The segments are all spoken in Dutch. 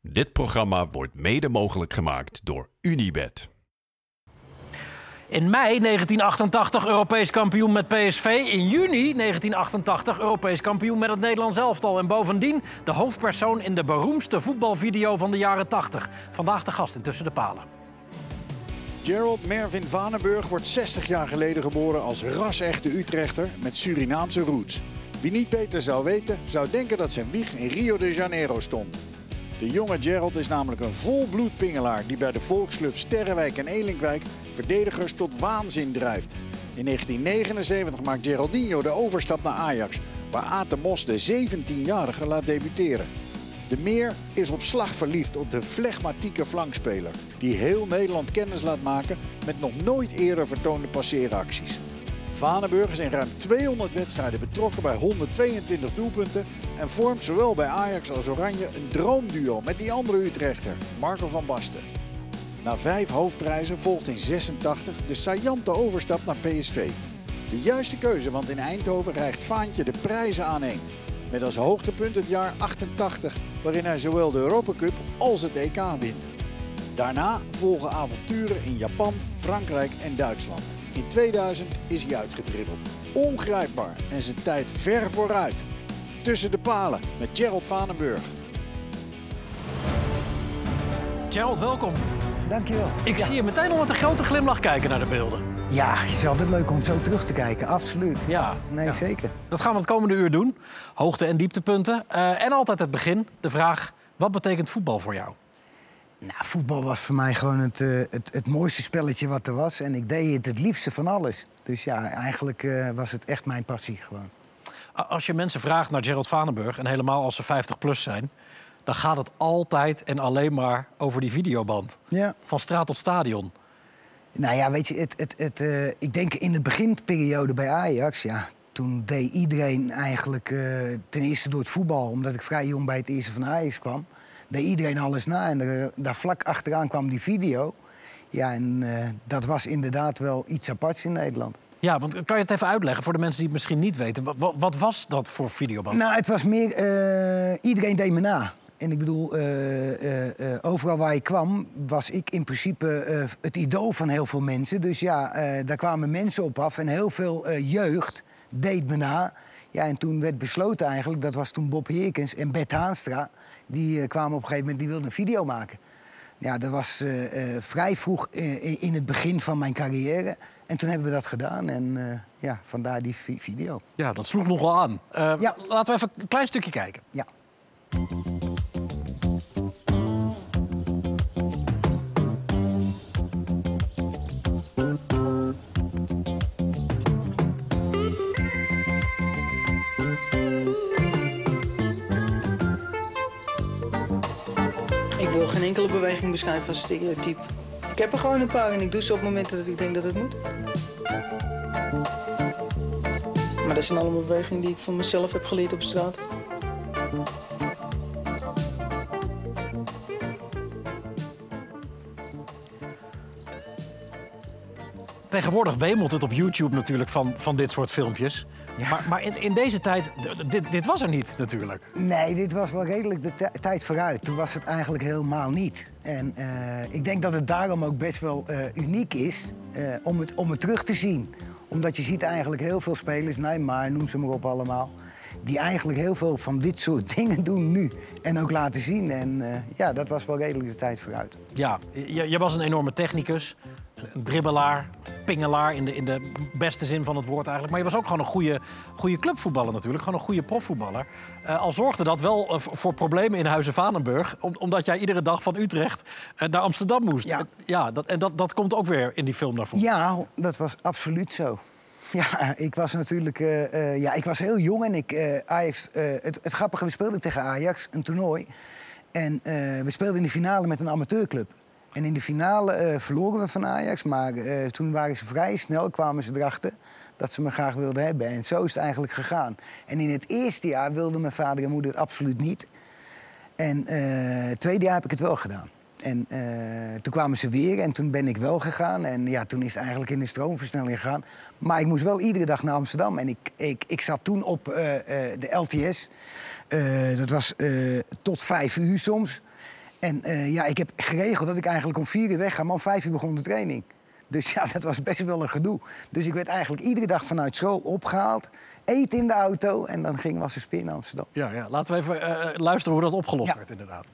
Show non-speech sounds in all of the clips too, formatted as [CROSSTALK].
Dit programma wordt mede mogelijk gemaakt door Unibed. In mei 1988 Europees kampioen met PSV. In juni 1988 Europees kampioen met het Nederlands elftal. En bovendien de hoofdpersoon in de beroemdste voetbalvideo van de jaren 80. Vandaag de gast in Tussen de Palen. Gerald Mervin Vanenburg wordt 60 jaar geleden geboren als ras-echte Utrechter met Surinaamse roots. Wie niet beter zou weten, zou denken dat zijn wieg in Rio de Janeiro stond. De jonge Gerald is namelijk een volbloed pingelaar die bij de volksclub Sterrenwijk en Elinkwijk verdedigers tot waanzin drijft. In 1979 maakt Geraldinho de overstap naar Ajax, waar Aad de Mos de 17-jarige laat debuteren. De Meer is op slag verliefd op de flegmatieke flankspeler, die heel Nederland kennis laat maken met nog nooit eerder vertoonde passeeracties. Vanenburg is in ruim 200 wedstrijden betrokken bij 122 doelpunten en vormt zowel bij Ajax als Oranje een droomduo met die andere Utrechter, Marco van Basten. Na vijf hoofdprijzen volgt in 86 de saillante overstap naar PSV. De juiste keuze, want in Eindhoven rijgt Vaantje de prijzen aan een. Met als hoogtepunt het jaar 88, waarin hij zowel de Europa Cup als het EK wint. Daarna volgen avonturen in Japan, Frankrijk en Duitsland. In 2000 is hij uitgedribbeld. Ongrijpbaar en zijn tijd ver vooruit. Tussen de palen met Gerald Vanenburg. Gerald, welkom. Dankjewel. Ik ja. zie je meteen al met een grote glimlach kijken naar de beelden. Ja, het is altijd leuk om zo terug te kijken, absoluut. Ja. Nee, Ja. zeker. Dat gaan we het komende uur doen. Hoogte- en dieptepunten. Eh, en altijd het begin, de vraag... wat betekent voetbal voor jou? Nou, voetbal was voor mij gewoon het, eh, het, het mooiste spelletje wat er was. En ik deed het het liefste van alles. Dus ja, eigenlijk eh, was het echt mijn passie gewoon. Als je mensen vraagt naar Gerald Vanenburg... en helemaal als ze 50 plus zijn... dan gaat het altijd en alleen maar over die videoband. Ja. Van straat tot stadion. Nou ja, weet je, het, het, het, eh, ik denk in de beginperiode bij Ajax, ja, toen deed iedereen eigenlijk, ten eerste door het voetbal, omdat ik vrij jong bij het eerste van Ajax kwam, deed iedereen alles na. En er, daar vlak achteraan kwam die video. Ja, en eh, dat was inderdaad wel iets aparts in Nederland. Ja, want kan je het even uitleggen voor de mensen die het misschien niet weten? Wat, wat, was dat voor videoband? Nou, het was meer, eh, iedereen deed me na. En ik bedoel, eh, overal waar ik kwam, was ik in principe het idool van heel veel mensen. Dus ja, daar kwamen mensen op af en heel veel jeugd deed me na. Ja, en toen werd besloten eigenlijk, dat was toen Bob Heerkens en Bert Haanstra... die eh, kwamen op een gegeven moment, die wilden een video maken. Ja, dat was eh, eh, vrij vroeg in het begin van mijn carrière. En toen hebben we dat gedaan en ja, vandaar die vi- video. Ja, dat sloeg nog wel aan. Ja. Laten we even een klein stukje kijken. Ja. Geen enkele beweging beschrijven als stereotype. Ik heb er gewoon een paar en ik doe ze op momenten dat ik denk dat het moet. Maar dat zijn allemaal bewegingen die ik van mezelf heb geleerd op straat. Tegenwoordig wemelt het op YouTube natuurlijk van, van dit soort filmpjes. Ja. Maar, maar in, in deze tijd, dit, dit was er niet natuurlijk. Nee, dit was wel redelijk de ti- tijd vooruit. Toen was het eigenlijk helemaal niet. En eh, ik denk dat het daarom ook best wel eh, uniek is eh, om, het, om het terug te zien. Omdat je ziet eigenlijk heel veel spelers, Neymar, noem ze maar op allemaal... die eigenlijk heel veel van dit soort [LAUGHS] dingen doen nu. En ook laten zien. En ja, dat was wel redelijk de tijd vooruit. Ja, je, je was een enorme technicus, een dribbelaar, pingelaar in de, in de beste zin van het woord eigenlijk. Maar je was ook gewoon een goede, goede clubvoetballer natuurlijk, gewoon een goede profvoetballer. Eh, al zorgde dat wel eh, voor problemen in Huizen Vanenburg, om- omdat jij iedere dag van Utrecht eh, naar Amsterdam moest. Ja. Ja dat, en dat, dat komt ook weer in die film naar voren. Ja, dat was absoluut zo. [LAUGHS] Ja, ik was natuurlijk ja, ik was heel jong en ik, Ajax, het, het grappige, we speelden tegen Ajax, een toernooi. En we speelden in de finale met een amateurclub. En in de finale eh, verloren we van Ajax, maar eh, toen waren ze vrij snel, kwamen ze erachter dat ze me graag wilden hebben. En zo is het eigenlijk gegaan. En in het eerste jaar wilden mijn vader en moeder het absoluut niet. En eh, het tweede jaar heb ik het wel gedaan. En toen kwamen ze weer en toen ben ik wel gegaan. En ja, toen is het eigenlijk in de stroomversnelling gegaan. Maar ik moest wel iedere dag naar Amsterdam. En ik, ik, ik zat toen op de LTS. Dat was tot vijf uur soms. En eh, ja, ik heb geregeld dat ik eigenlijk om vier uur wegga, maar om vijf uur begon de training. Dus ja, [LAUGHS] dat was best wel een gedoe. Dus ik werd eigenlijk iedere dag vanuit school opgehaald, eten in de auto en dan ging was een spin naar Amsterdam. Ja, ja. Laten we even eh, luisteren hoe dat opgelost Ja. werd, inderdaad.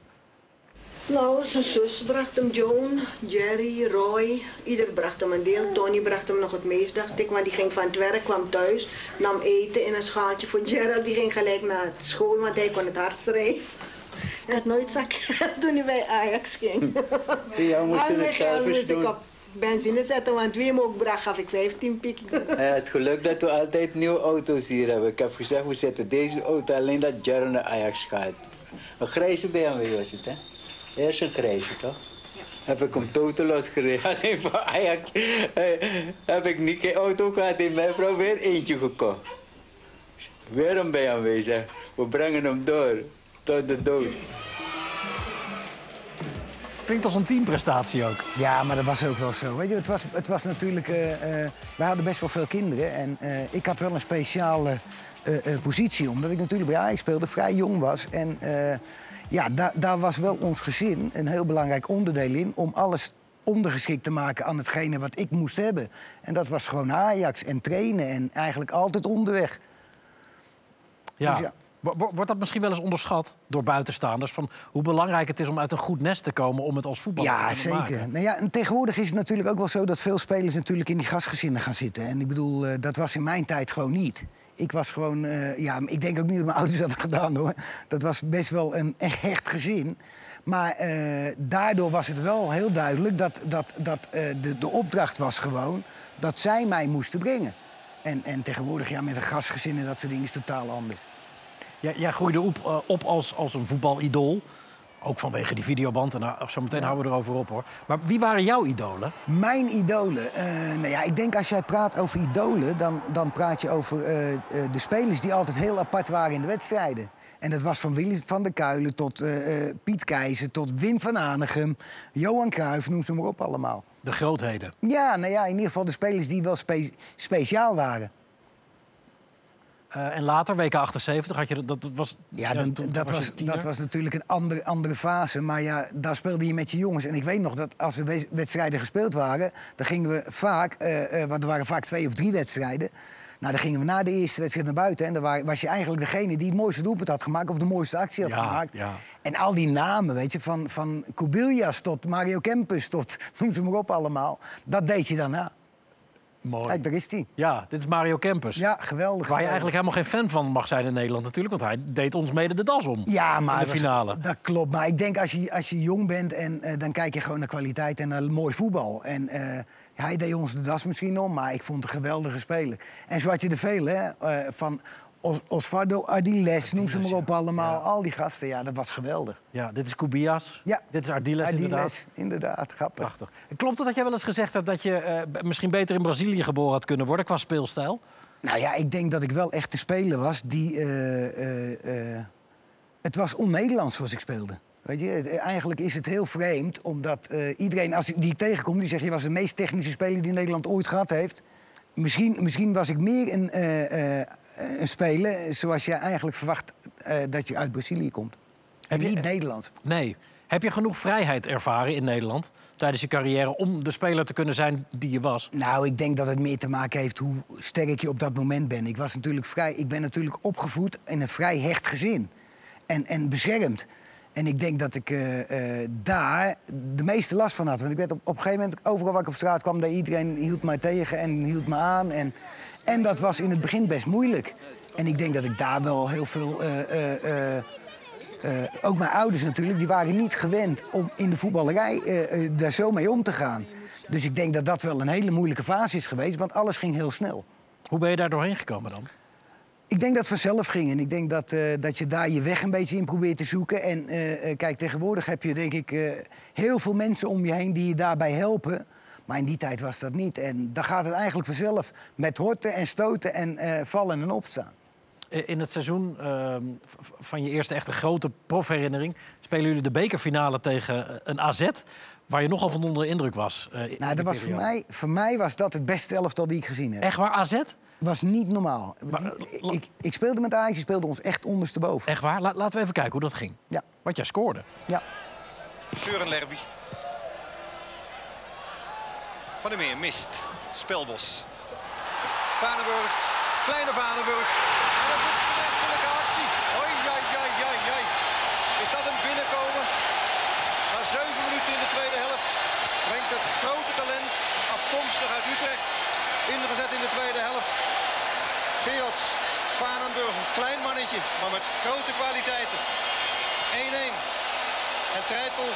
Nou, zijn zus bracht hem Joan, Jerry, Roy. Ieder bracht hem een deel. Tony bracht hem nog het meest, dacht ik. Want die ging van het werk, kwam thuis, nam eten in een schaaltje voor Gerald. Die ging gelijk naar school, want hij kon het hardst rijden. Hij had nooit zak [LAUGHS] toen hij bij Ajax ging. Ja, we moesten Al mijn het geld moest ik op benzine zetten, want wie hem ook bracht, gaf ik 15 piek. [LAUGHS] Had geluk dat we altijd nieuwe auto's hier hebben. Ik heb gezegd, we zetten deze auto alleen dat Jaron naar Ajax gaat. Een grijze BMW was het, hè? Eerst een grijze, toch? Heb ik hem totaal losgereden. [LAUGHS] Alleen voor Ajax heb ik niet geen auto gehad. In mijn vrouw weer eentje gekocht. Weer een BMW, zeg. We brengen hem door. Tot de dood. Klinkt als een teamprestatie ook. Ja, maar dat was ook wel zo. Weet je, het, was, het was natuurlijk. eh eh, wij hadden best wel veel kinderen. En eh, ik had wel een speciale eh, eh, positie, omdat ik natuurlijk bij Ajax speelde, vrij jong was. En eh, ja, da daar was wel ons gezin een heel belangrijk onderdeel in om alles ondergeschikt te maken aan hetgene wat ik moest hebben. En dat was gewoon Ajax en trainen en eigenlijk altijd onderweg. Ja. Dus ja. Wo- wo- Wordt dat misschien wel eens onderschat door buitenstaanders? Van hoe belangrijk het is om uit een goed nest te komen om het als voetballer Ja, te kunnen zeker. maken? Nou ja, en tegenwoordig is het natuurlijk ook wel zo dat veel spelers natuurlijk in die gastgezinnen gaan zitten. En ik bedoel, eh, dat was in mijn tijd gewoon niet. Ik was gewoon, eh, ja, ik denk ook niet dat mijn [LAUGHS] ouders dat hadden gedaan hoor. Dat was best wel een echt gezin. Maar eh, daardoor was het wel heel duidelijk dat, dat, dat de, de opdracht was gewoon dat zij mij moesten brengen. En, en tegenwoordig, ja, met een gastgezin en dat soort dingen is totaal anders. Jij, jij groeide op, eh, op als, als een voetbalidool. Ook vanwege die videoband. En nou, zo meteen houden we erover op hoor. Maar wie waren jouw idolen? Mijn idolen. Eh, nou ja, ik denk als jij praat over idolen, dan, dan praat je over eh, eh, de spelers die altijd heel apart waren in de wedstrijden. En dat was van Willy van der Kuilen tot eh, eh, Piet Keizer, tot Wim van Hanegem, Johan Cruijff, noem ze maar op allemaal. De grootheden. Ja, nou ja, in ieder geval de spelers die wel spe- speciaal waren. Eh, en later, WK 78, had je dat, was. Ja, dan, toen dat, was, dat was natuurlijk een andere, andere fase. Maar ja, daar speelde je met je jongens. En ik weet nog dat als er we- wedstrijden gespeeld waren... dan gingen we vaak, eh, eh, want er waren vaak twee of drie wedstrijden... Nou, dan gingen we na de eerste wedstrijd naar buiten. En dan wa- was je eigenlijk degene die het mooiste doelpunt had gemaakt... of de mooiste actie had Ja, gemaakt. ja. En al die namen, weet je, van, van Kubiljas tot Mario Kempus... tot, [LAUGHS] noem ze maar op allemaal, dat deed je daarna. Mooi. Kijk, daar is hij. Ja, dit is Mario Kempers. Ja, geweldig. Waar je eigenlijk helemaal geen fan van mag zijn in Nederland natuurlijk. Want hij deed ons mede de das om. Ja, maar in de finale. dat klopt. Maar ik denk als je, als je jong bent en eh, dan kijk je gewoon naar kwaliteit en naar mooi voetbal. En eh, hij deed ons de das misschien om, maar ik vond het een geweldige speler. En zo had je er veel, hè? eh, van Os Osvaldo Ardiles, noem ze maar op allemaal. Al die gasten, ja, dat was geweldig. Ja, dit is Kubias. Ja. Dit is Ardiles, inderdaad. Ardiles, inderdaad, grappig. Prachtig. Klopt het dat jij wel eens gezegd hebt dat je eh, misschien beter in Brazilië geboren had kunnen worden qua speelstijl? Nou ja, ik denk dat ik wel echt een speler was die... eh, eh, het was on-Nederlands zoals ik speelde. Weet je, eigenlijk is het heel vreemd, omdat iedereen als die ik tegenkom... die zegt, je was de meest technische speler die Nederland ooit gehad heeft. Misschien, misschien was ik meer een, eh, eh, een speler zoals je eigenlijk verwacht eh, dat je uit Brazilië komt. En je- niet Nederlands. Nee. Heb je genoeg vrijheid ervaren in Nederland tijdens je carrière om de speler te kunnen zijn die je was? Nou, ik denk dat het meer te maken heeft hoe sterk je op dat moment bent. Ik, was natuurlijk vrij, ik ben natuurlijk opgevoed in een vrij hecht gezin. En, en beschermd. En ik denk dat ik eh, eh, daar de meeste last van had. Want ik werd op, een gegeven moment, overal waar ik op straat kwam... Daar iedereen hield mij tegen en hield me aan. En, en dat was in het begin best moeilijk. En ik denk dat ik daar wel heel veel... eh, ook mijn ouders natuurlijk, die waren niet gewend om in de voetballerij daar zo mee om te gaan. Dus ik denk dat dat wel een hele moeilijke fase is geweest, want alles ging heel snel. Hoe ben je daar doorheen gekomen dan? Ik denk dat het vanzelf ging en ik denk dat, eh, dat je daar je weg een beetje in probeert te zoeken. En eh, eh, kijk, tegenwoordig heb je denk ik heel veel mensen om je heen die je daarbij helpen. Maar in die tijd was dat niet. En dan gaat het eigenlijk vanzelf met horten en stoten en vallen en opstaan. In het seizoen ehm, van je eerste echte grote profherinnering... spelen jullie de bekerfinale tegen een AZ... waar je nogal van onder de indruk was. Nou, dat was voor, mij, voor mij was dat het beste elftal die ik gezien heb. Echt waar, AZ? Was niet normaal. Maar, eh, ik, ik speelde met Ajax, die speelde ons echt ondersteboven. Echt waar? La- laten we even kijken hoe dat ging. Ja, Want jij scoorde. ja. Søren Lerby. Van der Meer mist. Spelbos. Vanenburg. Kleine Vanenburg. En dat is een rechterlijke actie. Oi, jai, jai, jai, jai. Is dat een binnenkomen? Na zeven minuten in de tweede helft brengt het grote talent afkomstig uit Utrecht ingezet in de tweede helft. Gerard Vanenburg, een klein mannetje, maar met grote kwaliteiten. 1-1. En Treitel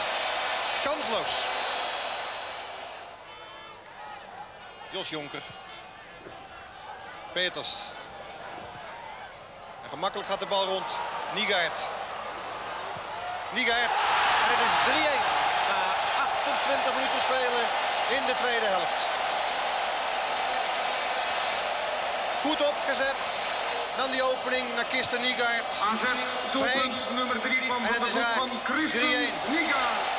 kansloos. Jos Jonker. Peters. En gemakkelijk gaat de bal rond. Niegaard. Niegaard. En het is 3-1 na 28 minuten spelen in de tweede helft. Goed opgezet. Dan die opening naar Kirsten Niegaard. Vrij. nummer 3 van En het is raak. 3-1.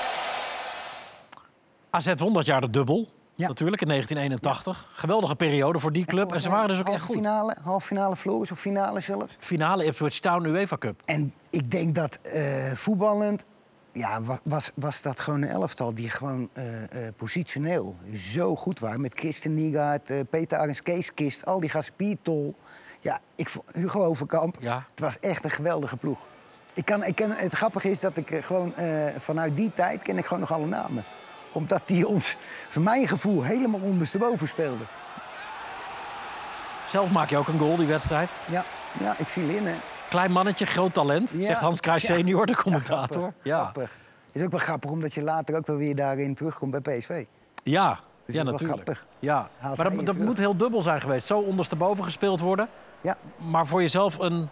AZ won dat jaar de dubbel. Ja. Natuurlijk, in 1981. Geweldige periode voor die club. En ze waren dus ook echt goed. Finale, halve finale verloren, of finale zelfs. Finale Ipswich Town UEFA Cup. En ik denk dat eh, voetballend ja, wa- was, was dat gewoon een elftal die gewoon eh, eh, positioneel zo goed waren. Met Christen Niegaard, eh, Peter Arens, Kees Kist, al die gasten, Piet Tol. Ja, ik, Hugo Overkamp. Ja. Het was echt een geweldige ploeg. Ik kan, ik ken, het grappige is dat ik gewoon vanuit die tijd ken ik gewoon nog alle namen. Omdat die ons, voor mijn gevoel, helemaal ondersteboven speelden. Zelf maak je ook een goal die wedstrijd. Ja, ja ik viel in, hè. Klein mannetje, groot talent. Ja. Zegt Hans Kruijs Ja. senior, de commentator. grappig, Ja, grappig. Is ook wel grappig, omdat je later ook wel weer daarin terugkomt bij PSV. ja. Dus ja natuurlijk. grappig. Ja. Haalt Maar dat, moet heel dubbel zijn geweest. Zo ondersteboven gespeeld worden. Ja. Maar voor jezelf een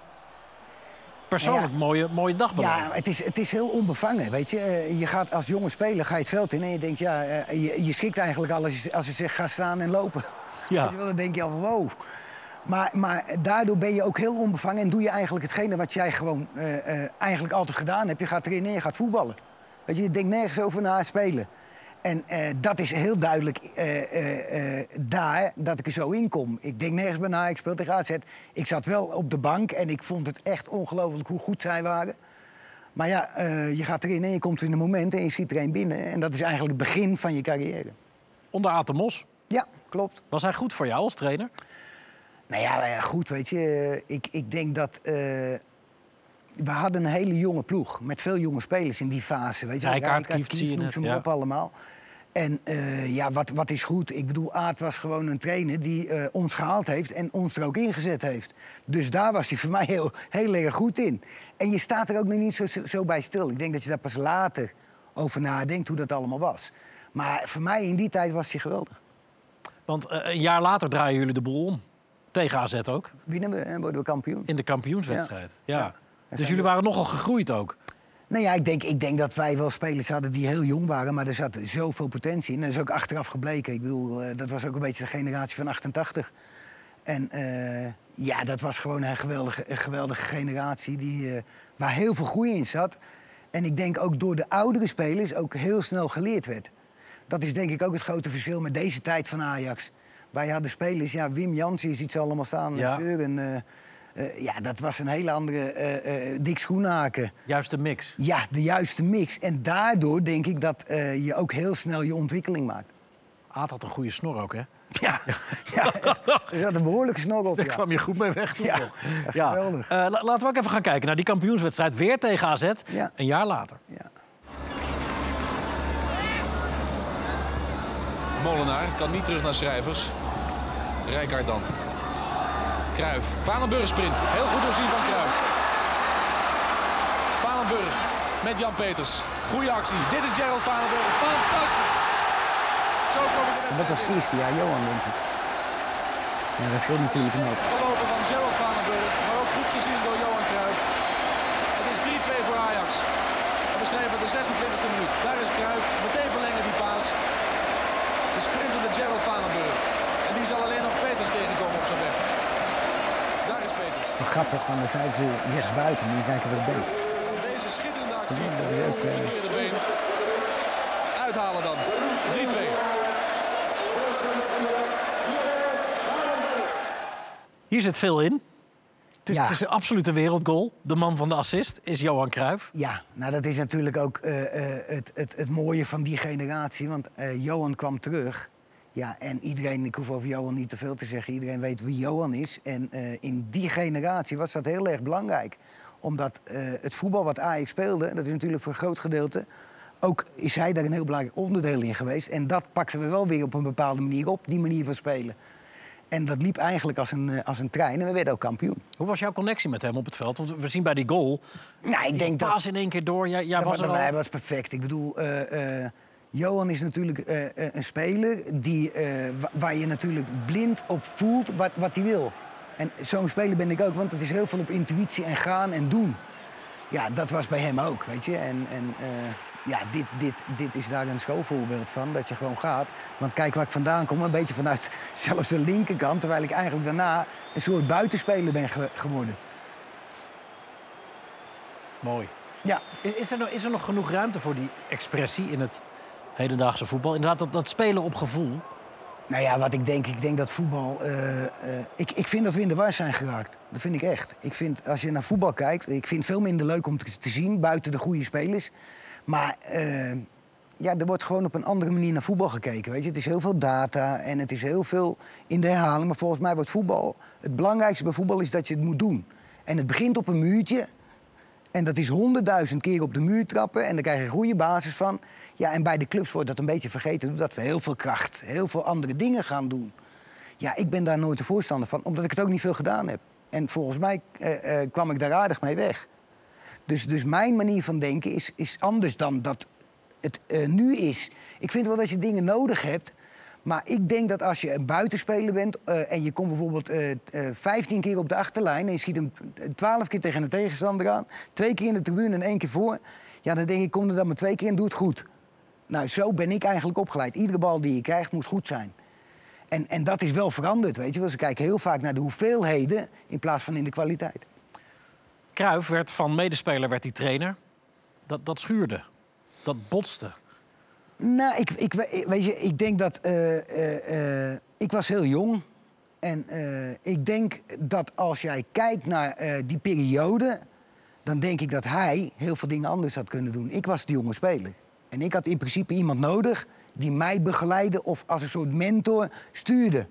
persoonlijk Ja. mooie, mooie dag beleven. Ja, het is, het is heel onbevangen, weet je. Eh, je gaat als jonge speler ga je het veld in en je denkt, ja, eh, je, je schikt eigenlijk al als je, als je zegt ga staan en lopen. Ja. Dan denk je al van wow. Maar, maar daardoor ben je ook heel onbevangen en doe je eigenlijk hetgene wat jij gewoon eh, eh, eigenlijk altijd gedaan hebt. Je gaat erin en je gaat voetballen. Weet je, je denkt nergens over na spelen. En eh, dat is heel duidelijk daar dat ik er zo in kom. Ik denk nergens bij na, ik speel tegen AZ. Ik zat wel op de bank en ik vond het echt ongelooflijk hoe goed zij waren. Maar ja, je gaat erin en je komt in een moment en je schiet er een binnen. En dat is eigenlijk het begin van je carrière. Onder Aad de Mos. Ja, klopt. Was hij goed voor jou als trainer? Nou ja, eh, goed, weet je. Ik, ik denk dat... eh, we hadden een hele jonge ploeg. Met veel jonge spelers in die fase. Weet je. Rijkaard, Kieft, noem ze maar ja. op allemaal. En eh, ja, wat, wat is goed? Ik bedoel, Aad was gewoon een trainer die eh, ons gehaald heeft en ons er ook ingezet heeft. Dus daar was hij voor mij heel, heel erg goed in. En je staat er ook nog niet zo, zo bij stil. Ik denk dat je daar pas later over nadenkt hoe dat allemaal was. Maar voor mij in die tijd was hij geweldig. Want een jaar later draaien jullie de boel om. Tegen AZ ook. Winnen we en worden we kampioen. In de kampioenswedstrijd. Ja. Ja. Dus jullie waren nogal gegroeid ook. Nou ja, ik denk, ik denk dat wij wel spelers hadden die heel jong waren, maar er zat zoveel potentie in. Dat is ook achteraf gebleken. Ik bedoel, eh, dat was ook een beetje de generatie van 88. En eh, ja, dat was gewoon een geweldige, een geweldige generatie die, eh, waar heel veel groei in zat. En ik denk ook door de oudere spelers ook heel snel geleerd werd. Dat is denk ik ook het grote verschil met deze tijd van Ajax. Wij hadden spelers, ja, Wim Jansen, je ziet ze allemaal staan. Ja. Seuren, eh, eh, ja, dat was een hele andere eh eh Dick Schoenhaken. Juist de mix. Ja, de juiste mix. En daardoor denk ik dat je ook heel snel je ontwikkeling maakt. Aad had een goede snor ook, hè? [LAUGHS] Ja, ja [LAUGHS] er zat een behoorlijke snor op. Daar Ja. kwam je goed mee weg. Ja, ja, geweldig. La- laten we ook even gaan kijken naar die kampioenswedstrijd. Weer tegen AZ, Ja. een jaar later. Ja. Molenaar kan niet terug naar Schrijvers. Rijkaard dan. Kruif. Valenburg sprint. Heel goed doorzien van Kruif. Valenburg met Jan Peters. Goeie actie. Dit is Gerald Valenburg. Fantastisch. Zo kom ik de dat was het eerste jaar Johan, denk ik. Ja, dat scheelt natuurlijk een hoop. gelopen van Gerald Valenburg. Maar ook goed gezien door Johan Cruijff. Het is 3-2 voor Ajax. We schrijven de 26e minuut. Daar is Cruijff. Meteen verlengen die paas. De sprintende Gerald Valenburg. En die zal alleen nog Peters tegenkomen op zijn weg. Daar is Peters. Wel grappig, want dan zeiden ze rechts buiten. Moet je kijken waar ik ben. Deze schitterende actie. Ja, dat is ook, eh, been. Uithalen dan. 3-2. Hier zit veel in. Het is, Ja. het is een absolute wereldgoal. De man van de assist is Johan Cruijff. Ja, nou dat is natuurlijk ook eh, eh, het, het, het mooie van die generatie. Want eh, Johan kwam terug. Ja, en iedereen, ik hoef over Johan niet te veel te zeggen. Iedereen weet wie Johan is. En in die generatie was dat heel erg belangrijk. Omdat het voetbal wat Ajax speelde, dat is natuurlijk voor een groot gedeelte... ook is hij daar een heel belangrijk onderdeel in geweest. En dat pakten we wel weer op een bepaalde manier op, die manier van spelen. En dat liep eigenlijk als een, eh, als een trein en we werden ook kampioen. Hoe was jouw connectie met hem op het veld? Want we zien bij die goal. Nou, ik die denk dat... in één keer door. Jij, jij Dat was er al. Was perfect. Ik bedoel, eh, eh, Johan is natuurlijk een speler die, wa- waar je natuurlijk blind op voelt wat, wat hij wil. En zo'n speler ben ik ook, want het is heel veel op intuïtie en gaan en doen. Ja, dat was bij hem ook, weet je. En, en ja, dit, dit, dit is daar een schoolvoorbeeld van, dat je gewoon gaat. Want kijk waar ik vandaan kom, een beetje vanuit [LAUGHS] zelfs de linkerkant... terwijl ik eigenlijk daarna een soort buitenspeler ben ge- geworden. Mooi. Ja, Is, is, er nog, is er nog genoeg ruimte voor die expressie in het hedendaagse voetbal? Inderdaad, dat, dat spelen op gevoel. Nou ja, wat ik denk, ik denk dat voetbal. eh, eh, ik, ik vind dat we in de war zijn geraakt. Dat vind ik echt. Ik vind, als je naar voetbal kijkt, ik vind het veel minder leuk om te, te zien buiten de goede spelers. Maar eh, ja, er wordt gewoon op een andere manier naar voetbal gekeken. Weet je? Het is heel veel data en het is heel veel in de herhaling. Maar volgens mij wordt voetbal. Het belangrijkste bij voetbal is dat je het moet doen. En het begint op een muurtje. En dat is honderdduizend keer op de muur trappen. En daar krijg je een goede basis van. Ja, en bij de clubs wordt dat een beetje vergeten. Doordat we heel veel kracht, heel veel andere dingen gaan doen. Ja, ik ben daar nooit de voorstander van. Omdat ik het ook niet veel gedaan heb. En volgens mij eh, eh, kwam ik daar aardig mee weg. Dus, dus mijn manier van denken is, is anders dan dat het eh, nu is. Ik vind wel dat je dingen nodig hebt. Maar ik denk dat als je een buitenspeler bent eh, en je komt bijvoorbeeld eh, eh, 15 keer op de achterlijn en je schiet hem 12 keer tegen een tegenstander aan, twee keer in de tribune en één keer voor, ja, dan denk ik, kom er dan maar twee keer en doe het goed. Nou, zo ben ik eigenlijk opgeleid. Iedere bal die je krijgt moet goed zijn. En, en dat is wel veranderd, weet je wel. Ze kijken heel vaak naar de hoeveelheden in plaats van in de kwaliteit. Cruijff werd van medespeler werd hij trainer. Dat, dat schuurde. Dat botste. Nou, ik, ik, we- weet je, ik denk dat... eh, eh, eh, ik was heel jong. En ik denk dat als jij kijkt naar die periode... dan denk ik dat hij heel veel dingen anders had kunnen doen. Ik was de jonge speler. En ik had in principe iemand nodig die mij begeleidde... of als een soort mentor stuurde.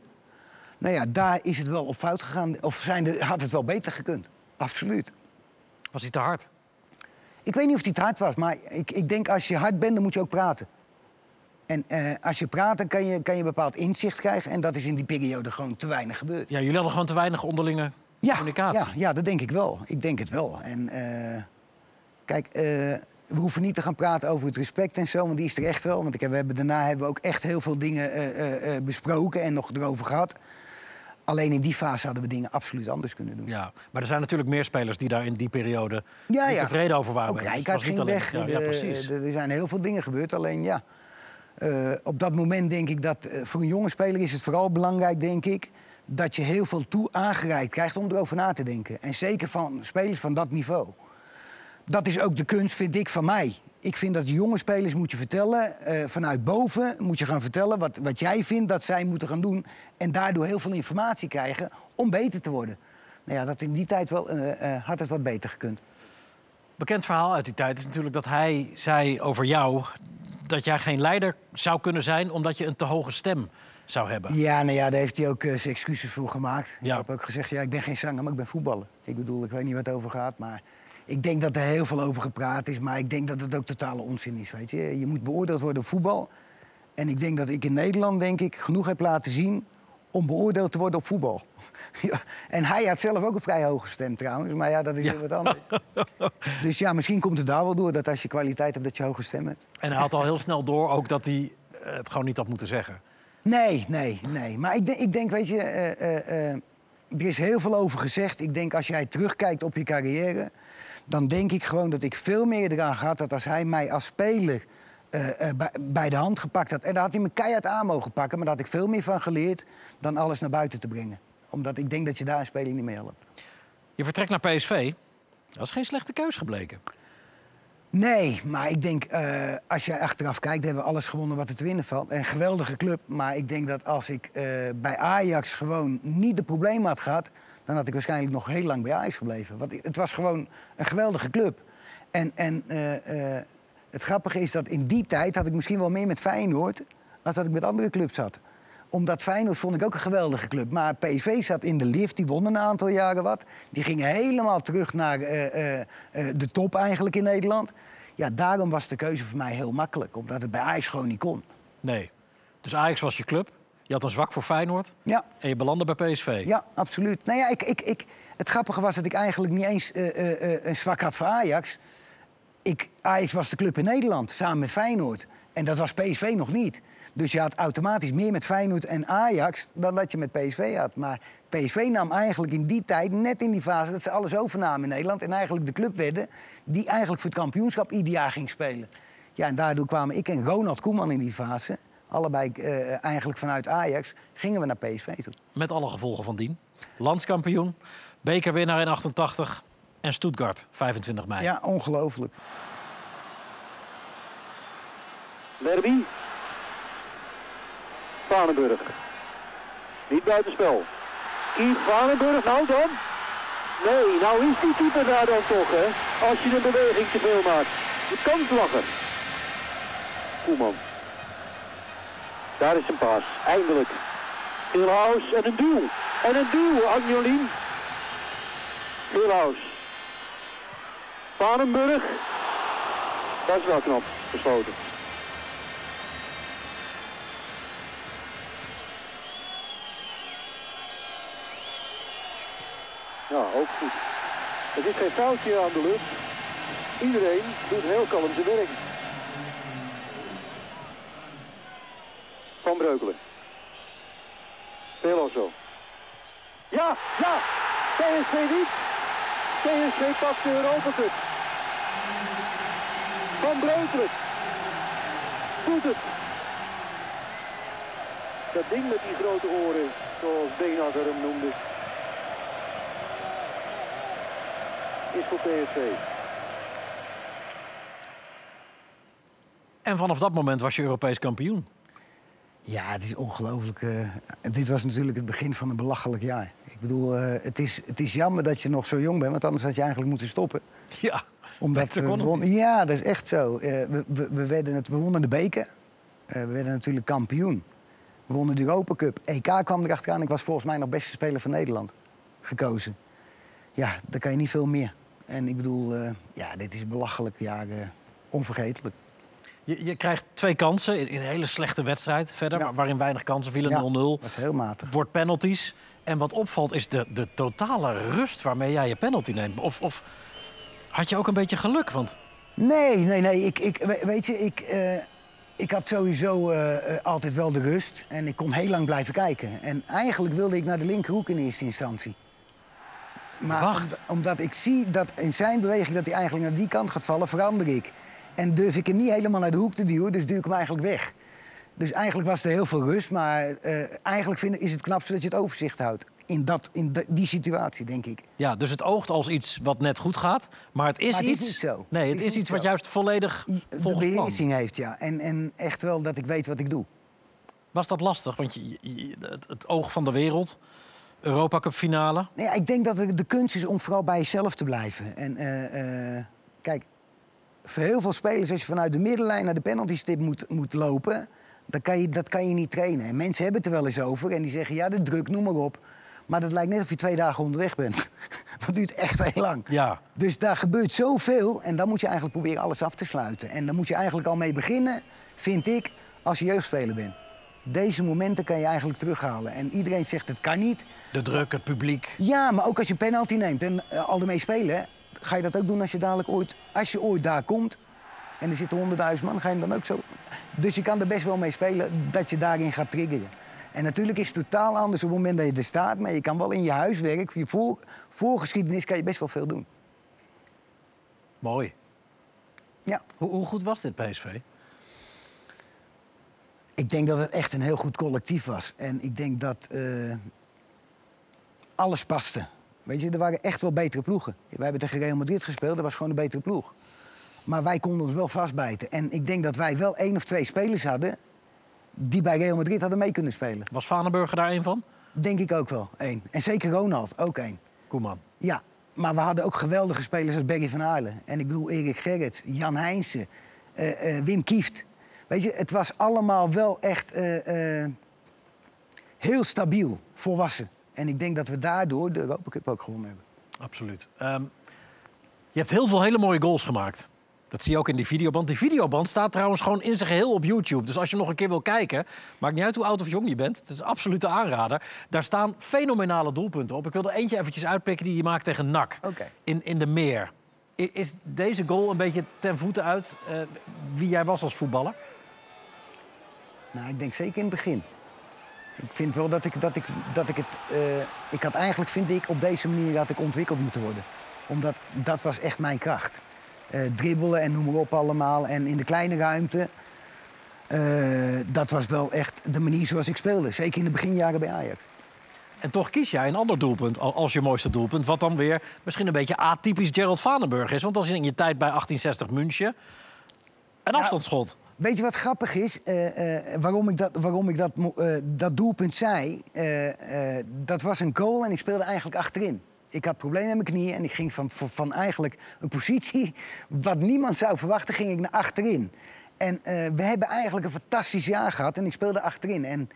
Nou ja, daar is het wel op fout gegaan. Of zijn de, had het wel beter gekund. Absoluut. Was hij te hard? Ik weet niet of hij het hard was, maar ik, ik denk als je hard bent, dan moet je ook praten. En eh, als je praat, dan kan je, kan je een bepaald inzicht krijgen. En dat is in die periode gewoon te weinig gebeurd. Ja, jullie hadden gewoon te weinig onderlinge Ja, communicatie. ja, ja, dat denk ik wel. Ik denk het wel. En eh, kijk, eh, we hoeven niet te gaan praten over het respect en zo, want die is er echt wel. Want ik heb, we hebben, daarna hebben we ook echt heel veel dingen besproken en nog erover gehad. Alleen in die fase hadden we dingen absoluut anders kunnen doen. Ja, maar er zijn natuurlijk meer spelers die daar in die periode Ja, tevreden over waren. Ook Rijkaard ging alleen- weg. Ja, ja, precies. de- er zijn heel veel dingen gebeurd. Alleen ja, eh, op dat moment denk ik dat eh, voor een jonge speler is het vooral belangrijk, denk ik, dat je heel veel toe aangereikt krijgt om erover na te denken. En zeker van spelers van dat niveau. Dat is ook de kunst, vind ik, van mij. Ik vind dat jonge spelers moet je vertellen, eh, vanuit boven moet je gaan vertellen wat, wat jij vindt dat zij moeten gaan doen. En daardoor heel veel informatie krijgen om beter te worden. Nou ja, dat in die tijd wel, eh, eh, had het wat beter gekund. Bekend verhaal uit die tijd is natuurlijk dat hij zei over jou... dat jij geen leider zou kunnen zijn omdat je een te hoge stem zou hebben. Ja, nou ja, daar heeft hij ook zijn excuses voor gemaakt. Ja. Ik heb ook gezegd, ja, ik ben geen zanger, maar ik ben voetballer. Ik bedoel, ik weet niet wat het over gaat, maar... Ik denk dat er heel veel over gepraat is, maar ik denk dat het ook totale onzin is, weet je. Je moet beoordeeld worden op voetbal. En ik denk dat ik in Nederland, denk ik, genoeg heb laten zien... om beoordeeld te worden op voetbal. [LAUGHS] Ja, en hij had zelf ook een vrij hoge stem trouwens, maar ja, dat is weer wat anders. [LAUGHS] dus ja, misschien komt het daar wel door dat als je kwaliteit hebt, dat je hoge stem hebt. En hij had al heel snel door ook dat hij eh, het gewoon niet had moeten zeggen. Nee, nee, nee. Maar ik denk, ik denk weet je, eh, eh, er is heel veel over gezegd. Ik denk als jij terugkijkt op je carrière, dan denk ik gewoon dat ik veel meer eraan gehad had als hij mij als speler eh, eh, bij, de hand gepakt had. En daar had hij me keihard aan mogen pakken, maar daar had ik veel meer van geleerd dan alles naar buiten te brengen. Omdat ik denk dat je daar een speler niet mee helpt. Je vertrekt naar PSV. Dat is geen slechte keus gebleken. Nee, maar ik denk, eh, als je achteraf kijkt, hebben we alles gewonnen wat er te winnen valt. Een geweldige club, maar ik denk dat als ik bij Ajax gewoon niet de problemen had gehad... dan had ik waarschijnlijk nog heel lang bij Ajax gebleven. Want het was gewoon een geweldige club. En, en eh, eh, het grappige is dat in die tijd had ik misschien wel meer met Feyenoord... als dat ik met andere clubs had. Omdat Feyenoord vond ik ook een geweldige club. Maar PSV zat in de lift, die won een aantal jaren wat. Die gingen helemaal terug naar eh, de top eigenlijk in Nederland. Ja, daarom was de keuze voor mij heel makkelijk. Omdat het bij Ajax gewoon niet kon. Nee. Dus Ajax was je club. Je had een zwak voor Feyenoord. Ja. En je belandde bij PSV. Ja, absoluut. Nou ja, ik, ik, ik, het grappige was dat ik eigenlijk niet eens eh, eh, eh, een zwak had voor Ajax. Ik, Ajax was de club in Nederland, samen met Feyenoord. En dat was PSV nog niet. Dus je had automatisch meer met Feyenoord en Ajax dan dat je met PSV had. Maar PSV nam eigenlijk in die tijd, net in die fase, dat ze alles overnamen in Nederland. En eigenlijk de club werden die eigenlijk voor het kampioenschap ieder jaar ging spelen. Ja, en daardoor kwamen ik en Ronald Koeman in die fase, allebei eh, eigenlijk vanuit Ajax, gingen we naar PSV toe. Met alle gevolgen van dien. Landskampioen, bekerwinnaar in 88 en Stuttgart 25 mei. Ja, ongelooflijk. Lerby. Vanenburg. Niet buitenspel. Kiep Vanenburg, nou dan? Nee, nou is die keeper daar dan toch, hè? Als je een beweging te veel maakt. Je kan lachen. Koeman. Daar is een paas, eindelijk. Geelhuis en een duw. En een duw, Agnolien. Geelhuis. Vanenburg. Dat is wel knap, gesloten. Ja, ook goed. Er is geen foutje aan de lucht. Iedereen doet heel kalm zijn werk. Van Breukelen. Veloso. Ja, ja! PSV niet. PSV pakt de Europa Cup. Van Breukelen. Doet het. Dat ding met die grote oren, zoals Beenhakker hem noemde. is voor PSV. En vanaf dat moment was je Europees kampioen. Ja, het is ongelooflijk. eh, dit was natuurlijk het begin van een belachelijk jaar. Ik bedoel, eh, het, is, het is jammer dat je nog zo jong bent, want anders had je eigenlijk moeten stoppen. Ja, Omdat we kon het won- Ja, dat is echt zo. Eh, we, we, we, werden het, we wonnen de beker. We werden natuurlijk kampioen. We wonnen de Europa Cup. EK kwam erachteraan. Ik was volgens mij nog beste speler van Nederland gekozen. Ja, dan kan je niet veel meer. En ik bedoel, ja, dit is een belachelijk jaar. onvergetelijk. Je, je krijgt twee kansen in, in een hele slechte wedstrijd verder, waar- waarin weinig kansen vielen, Ja, 0-0. dat is heel matig. Wordt penalties. En wat opvalt is de, de totale rust waarmee jij je penalty neemt. Of, of had je ook een beetje geluk? Want Nee, nee, nee. Ik, ik, we- weet je, ik, eh, ik had sowieso eh, eh, altijd wel de rust. En ik kon heel lang blijven kijken. En eigenlijk wilde ik naar de linkerhoek in eerste instantie. Maar Wacht. om- omdat ik zie dat in zijn beweging dat hij eigenlijk naar die kant gaat vallen, verander ik. En durf ik hem niet helemaal naar de hoek te duwen, dus duw ik hem eigenlijk weg. Dus eigenlijk was er heel veel rust. Maar eh, eigenlijk vind, is het knapste dat je het overzicht houdt. In, dat, in de- die situatie, denk ik. ja, dus het oogt als iets wat net goed gaat. Maar het is Maar het is iets. niet zo. Nee, het, Het is iets wat juist volledig de volgens plan. beheersing heeft, ja. En, en echt wel dat ik weet wat ik doe. Was dat lastig? Want je, je- het, het oog van de wereld, Europa Cup finale. Nee, ja, ik denk dat het de kunst is om vooral bij jezelf te blijven. En eh, kijk, voor heel veel spelers, als je vanuit de middenlijn naar de penaltystip moet, moet lopen, dan kan je, dat kan je niet trainen. En mensen hebben het er wel eens over en die zeggen, ja, de druk, noem maar op. Maar dat lijkt net of je twee dagen onderweg bent. [LAUGHS] dat duurt echt heel lang. Ja, Dus daar gebeurt zoveel en dan moet je eigenlijk proberen alles af te sluiten. En dan moet je eigenlijk al mee beginnen, vind ik, als je jeugdspeler bent. Deze momenten kan je eigenlijk terughalen. En iedereen zegt het kan niet. de druk, het publiek. Ja, maar ook als je een penalty neemt en eh, al ermee spelen, ga je dat ook doen als je dadelijk ooit, als je ooit daar komt. En er zitten honderdduizend man, ga je hem dan ook zo. Dus je kan er best wel mee spelen dat je daarin gaat triggeren. En natuurlijk is het totaal anders op het moment dat je er staat, maar je kan wel in je huiswerk, je voor, voorgeschiedenis, kan je best wel veel doen. Mooi. Ja. Hoe, hoe goed was dit PSV? Ik denk dat het echt een heel goed collectief was. En ik denk dat eh, alles paste. Weet je, er waren echt wel betere ploegen. We hebben tegen Real Madrid gespeeld, dat was gewoon een betere ploeg. Maar wij konden ons wel vastbijten. En ik denk dat wij wel één of twee spelers hadden... die bij Real Madrid hadden mee kunnen spelen. Was Vanenburger daar een van? Denk ik ook wel, één. En zeker Ronald, ook één. Koeman. Ja, maar we hadden ook geweldige spelers als Berry van Aarlen. En ik bedoel Erik Gerrits, Jan Heijnsen, eh, eh, Wim Kieft. Weet je, het was allemaal wel echt eh, heel stabiel, volwassen. En ik denk dat we daardoor de Europa Cup ook gewonnen hebben. Absoluut. Ehm, je hebt heel veel hele mooie goals gemaakt. Dat zie je ook in die videoband. Die videoband staat trouwens gewoon in zijn geheel op YouTube. Dus als je nog een keer wil kijken, maakt niet uit hoe oud of jong je bent. Het is een absolute aanrader. Daar staan fenomenale doelpunten op. Ik wil er eentje eventjes uitpikken die je maakt tegen NAC. In, in de meer. Is deze goal een beetje ten voeten uit eh, wie jij was als voetballer? Nou, ik denk zeker in het begin. Ik vind wel dat ik, dat ik, dat ik het... eh, ik had eigenlijk, vind ik, op deze manier had ik ontwikkeld moeten worden. Omdat dat was echt mijn kracht. Eh dribbelen en noem maar op allemaal. En in de kleine ruimte. eh, dat was wel echt de manier zoals ik speelde. Zeker in de beginjaren bij Ajax. En toch kies jij een ander doelpunt al- als je mooiste doelpunt. Wat dan weer misschien een beetje atypisch Gerald Vanenburg is. Want dat is in je tijd bij 1860 München een afstandsschot. Weet je wat grappig is? Eh, eh, waarom ik, dat, waarom ik dat, eh, dat doelpunt zei? Dat was een goal en ik speelde eigenlijk achterin. Ik had problemen met mijn knieën en ik ging van, van, eigenlijk een positie... wat niemand zou verwachten, ging ik naar achterin. En we hebben eigenlijk een fantastisch jaar gehad en ik speelde achterin. En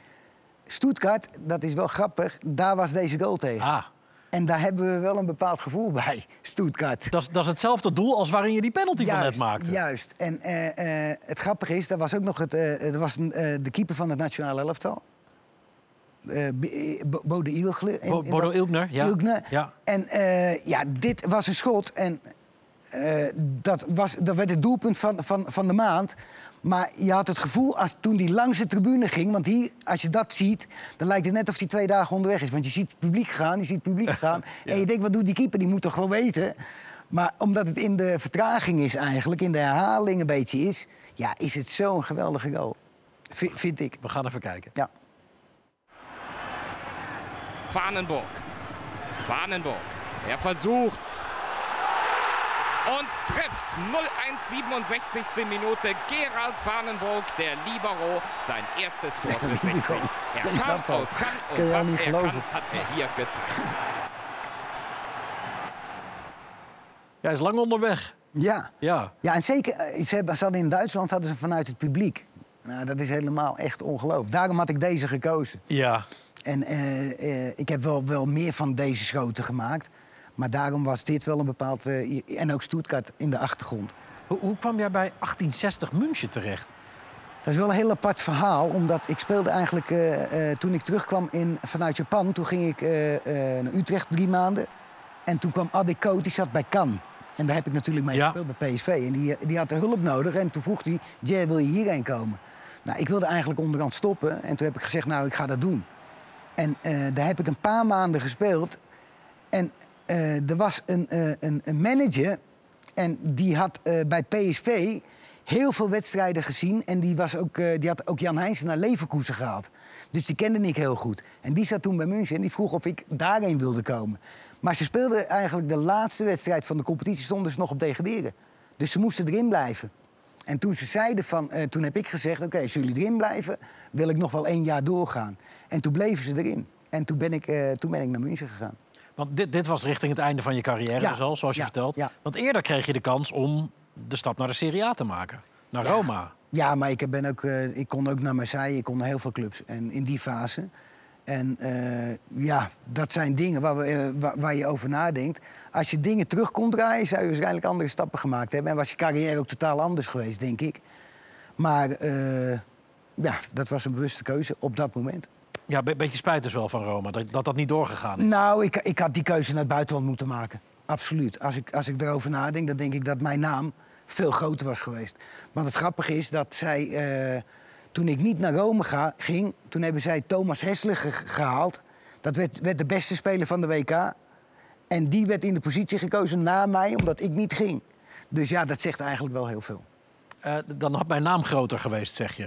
Stuttgart, dat is wel grappig, daar was deze goal tegen. Ah, En daar hebben we wel een bepaald gevoel [LAUGHS] bij, Stuttgart. dat is, dat is hetzelfde doel als waarin je die penalty van net maakte. Juist. En eh, eh, het grappige is, dat was ook nog het, er was een, de keeper van het nationale elftal. Bode. Bo- Bodo Ilgner, ja. Ilgner. Ja. En ja, dit was een schot. En dat, was, dat werd het doelpunt van, van, van de maand. Maar je had het gevoel als toen die langs de tribune ging... want hier, als je dat ziet, dan lijkt het net of hij twee dagen onderweg is. Want je ziet het publiek gaan, je ziet het publiek [LAUGHS] gaan. En je denkt, wat doet die keeper? Die moet toch wel weten? Maar omdat het in de vertraging is eigenlijk, in de herhaling een beetje is... ja, is het zo'n geweldige goal. V- vind ik. We gaan even kijken. Ja. Fahnenburg. Fahnenburg. Er versucht. Und trifft 0-1, 67. Minute. Gerald Fahnenburg, der Libero, sein erstes Tor für [LAUGHS] 60. Er kam aus kann Kan und was er kann, hat er hier gezeigt. Ja, hij is lang onderweg. Ja. Ja. Ja, en zeker, eh, ze hadden in Duitsland hadden ze vanuit het publiek. Nou, dat is helemaal echt ongelooflijk. Daarom had ik deze gekozen. Ja. En eh, eh, ik heb wel, wel meer van deze schoten gemaakt. Maar daarom was dit wel een bepaald... eh, en ook Stuttgart in de achtergrond. Hoe, hoe kwam jij bij 1860 München terecht? Dat is wel een heel apart verhaal, omdat ik speelde eigenlijk... eh, eh, toen ik terugkwam in, vanuit Japan, toen ging ik naar Utrecht drie maanden. En toen kwam Adekot, die zat bij Cannes. En daar heb ik natuurlijk mee Ja. gespeeld bij PSV. En die, die had de hulp nodig. En toen vroeg hij, Jay, wil je hierheen komen? Nou, ik wilde eigenlijk onderhand stoppen. En toen heb ik gezegd, nou, ik ga dat doen. En daar heb ik een paar maanden gespeeld. En er was een, eh, een, een manager. En die had eh, bij PSV heel veel wedstrijden gezien. En die, was ook, eh, die had ook Jan Heijsen naar Leverkusen gehaald. Dus die kende ik heel goed. En die zat toen bij München en die vroeg of ik daarheen wilde komen. Maar ze speelden eigenlijk de laatste wedstrijd van de competitie... stonden ze nog op degraderen. Dus ze moesten erin blijven. En toen ze zeiden van, eh, toen heb ik gezegd: oké, als jullie erin blijven, wil ik nog wel één jaar doorgaan. En toen bleven ze erin. En toen ben ik, eh, toen ben ik naar München gegaan. Want dit, dit was richting het einde van je carrière, Ja. dus al, zoals je vertelt. Want eerder kreeg je de kans om de stap naar de Serie A te maken. Naar Roma. Ja, maar ik, ben ook, eh, ik kon ook naar Marseille, ik kon naar heel veel clubs. En in die fase. En eh, ja, dat zijn dingen waar, we, eh, waar, waar je over nadenkt. Als je dingen terug kon draaien, zou je waarschijnlijk andere stappen gemaakt hebben. En was je carrière ook totaal anders geweest, denk ik. Maar ja, dat was een bewuste keuze op dat moment. Ja, een beetje spijt dus wel van Roma, dat dat, dat niet doorgegaan is. Nou, ik, ik had die keuze naar het buitenland moeten maken. Absoluut. Als ik, als ik erover nadenk, dan denk ik dat mijn naam veel groter was geweest. Want het grappige is dat zij, eh, toen ik niet naar Rome ga, ging... toen hebben zij Thomas Hessler ge- gehaald. Dat werd, werd de beste speler van de WK. En die werd in de positie gekozen na mij, omdat ik niet ging. Dus ja, dat zegt eigenlijk wel heel veel. Eh, dan had mijn naam groter geweest, zeg je.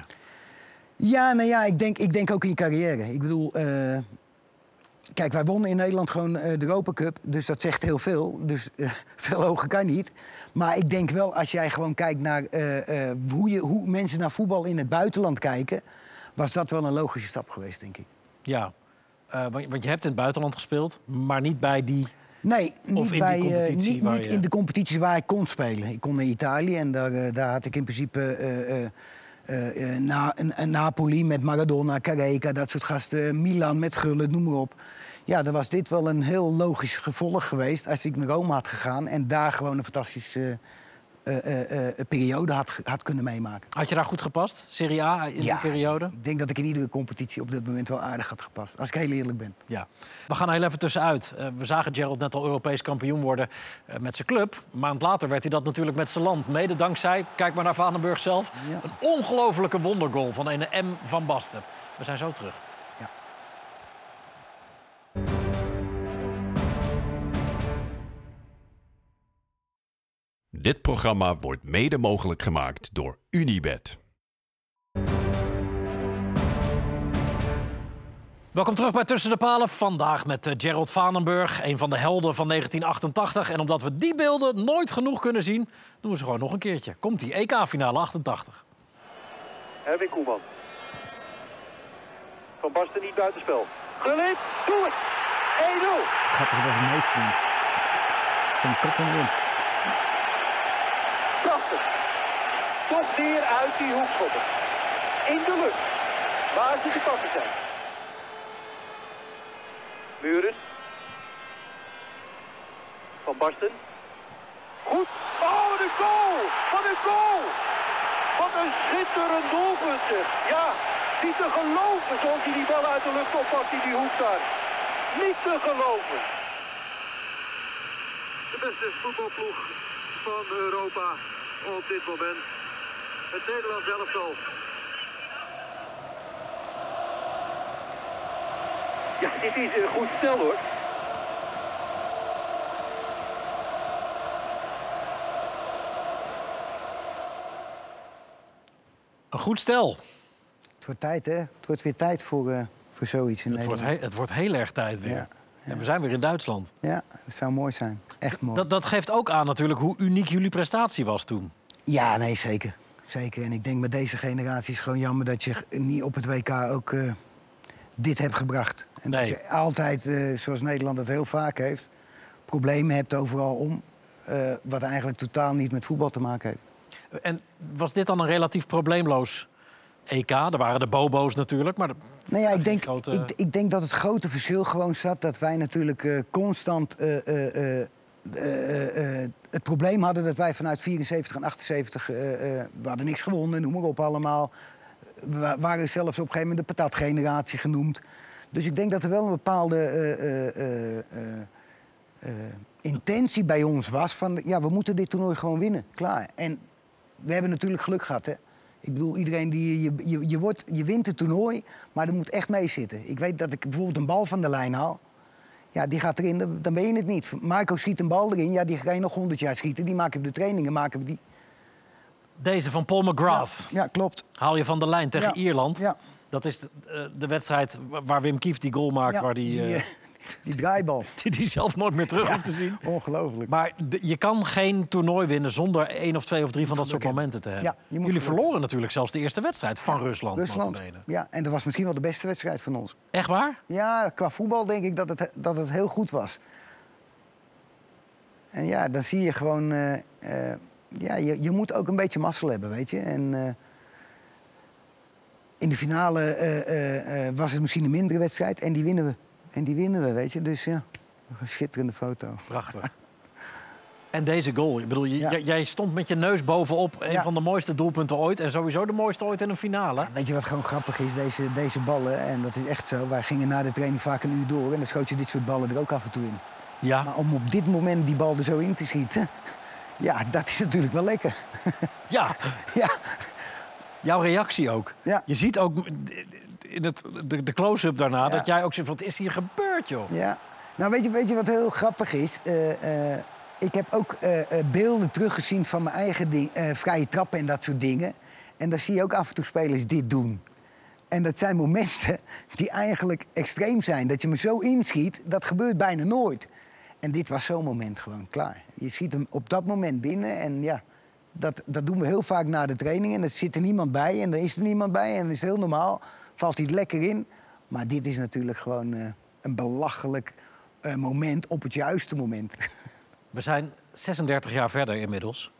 Ja, nou ja, ik denk, ik denk ook in je carrière. Ik bedoel, eh, kijk, wij wonnen in Nederland gewoon eh, de Europa Cup. Dus dat zegt heel veel. Dus eh, [LAUGHS] veel hoger kan niet. Maar ik denk wel, als jij gewoon kijkt naar hoe, je, hoe mensen naar voetbal in het buitenland kijken... was dat wel een logische stap geweest, denk ik. Ja, want, want je hebt in het buitenland gespeeld, maar niet bij die... Nee, niet, in bij, competitie niet, niet je- in de competities waar ik kon spelen. Ik kon naar Italië en daar, daar had ik in principe eh, eh, eh, Napoli met Maradona, Careca, dat soort gasten. Milan met Gullit, noem maar op. Ja, dan was dit wel een heel logisch gevolg geweest als ik naar Rome had gegaan... en daar gewoon een fantastische eh, eh, eh, periode had, had kunnen meemaken. Had je daar goed gepast? Serie A in die periode? Ik denk dat ik in iedere competitie op dit moment wel aardig had gepast. Als ik heel eerlijk ben. Ja. We gaan er heel even tussenuit. Eh, we zagen Gerald net al Europees kampioen worden eh, met zijn club. Een maand later werd hij dat natuurlijk met zijn land. Mede dankzij, kijk maar naar Vanenburg zelf... een ongelofelijke wondergoal van een M. van Basten. We zijn zo terug. Dit programma wordt mede mogelijk gemaakt door Unibed. Welkom terug bij Tussen de Palen. Vandaag met eh, Gerald Vanenburg, een van de helden van 1988. En omdat we die beelden nooit genoeg kunnen zien, doen we ze gewoon nog een keertje. Komt die EK-finale 88. Erwin Koeman. Van Basten niet buitenspel. Gullit, doe het! 1-0. Grappig dat hij meespringt. Van kop en win. Prachtig. Toch weer uit die hoekschoppen. In de lucht. Waar ze te passen zijn. Muren. Van Basten. Goed. Oh, de goal! Wat een goal! Wat een schitterend doelpunt. Ja, niet te geloven zoals hij die bal uit de lucht oppakt in die hoek daar. Niet te geloven. De beste voetbalploeg van Europa op dit moment. Het Nederlands elftal. Ja, dit is een goed stel hoor. Een goed stel. Het wordt tijd, hè? Het wordt weer tijd voor, eh, voor zoiets in Het wordt, Nederland. he- het wordt heel erg tijd weer. Ja, En we zijn weer in Duitsland. Ja, dat zou mooi zijn. Echt mooi. Dat, dat geeft ook aan natuurlijk hoe uniek jullie prestatie was toen. Ja, nee, zeker. Zeker. En ik denk met deze generatie is het gewoon jammer dat je niet op het WK ook eh, dit hebt gebracht. En dat je altijd, eh, zoals Nederland het heel vaak heeft, problemen hebt overal om. eh, wat eigenlijk totaal niet met voetbal te maken heeft. En was dit dan een relatief probleemloos EK? Er waren de bobo's natuurlijk, maar... Nou ja, ik denk, grote- ik, ik denk dat het grote verschil gewoon zat dat wij natuurlijk constant eh, eh, het probleem hadden dat wij vanuit 74 en 78, eh, we hadden niks gewonnen, noem maar op allemaal. We wa- waren zelfs op een gegeven moment de patatgeneratie genoemd. Dus ik denk dat er wel een bepaalde intentie bij ons was van... ja, we moeten dit toernooi gewoon winnen, klaar. En we hebben natuurlijk geluk gehad, hè. Ik bedoel, iedereen die... Je, je, wordt, je wint het toernooi, maar er moet echt mee zitten. Ik weet dat ik bijvoorbeeld een bal van de lijn haal. Ja, die gaat erin, dan- ben je het niet. Marco schiet een bal erin, ja, die ga je nog 100 jaar schieten. Die maken we de trainingen, maken we die. Deze van Paul McGrath. Ja, klopt. Haal je van de lijn tegen Ja, Ierland. ja. Dat is de, eh, de wedstrijd waar Wim Kieft die goal maakt... Ja, waar die, die, eh, die draaibal. [LAUGHS] die, die zelf nooit meer terug Ja, hoeft te zien. Ongelooflijk. Maar de- je kan geen toernooi winnen zonder één of twee of drie van dat soort momenten te hebben. Ja, Jullie verloren natuurlijk zelfs de eerste wedstrijd van Rusland. Rusland. Ja, en dat was misschien wel de beste wedstrijd van ons. Echt waar? Ja, qua voetbal denk ik dat het, dat het heel goed was. En ja, dan zie je gewoon... ja, je, je moet ook een beetje mazzel hebben, weet je. En in de finale eh, eh, eh, was het misschien een mindere wedstrijd. En die winnen we. En die winnen we, weet je. Dus ja, een schitterende foto. Prachtig. [LAUGHS] En deze goal. Ik bedoel, jij stond met je neus bovenop een Ja. van de mooiste doelpunten ooit. En sowieso de mooiste ooit in een finale. Weet je wat gewoon grappig is? Deze, deze ballen, en dat is echt zo. Wij gingen na de training vaak een uur door. En dan schoot je dit soort ballen er ook af en toe in. Ja. Maar om op dit moment die bal er zo in te schieten... [LAUGHS] Ja, dat is natuurlijk wel lekker. Ja. [LAUGHS] ja. Jouw reactie ook. Ja. Je ziet ook in het, de, de close-up daarna dat jij ook zegt... wat is hier gebeurd, joh? Ja. Nou, weet je, weet je wat heel grappig is? Eh, eh, ik heb ook eh, beelden teruggezien van mijn eigen ding, vrije trappen en dat soort dingen. En dan zie je ook af en toe spelers dit doen. En dat zijn momenten [LAUGHS] die eigenlijk extreem zijn. Dat je me zo inschiet, dat gebeurt bijna nooit. En dit was zo'n moment gewoon klaar. Je schiet hem op dat moment binnen en ja, dat, dat doen we heel vaak na de training. En er zit er niemand bij en er is er niemand bij en dat is heel normaal. Valt hij er lekker in. Maar dit is natuurlijk gewoon eh, een belachelijk eh, moment op het juiste moment. We zijn 36 jaar verder inmiddels.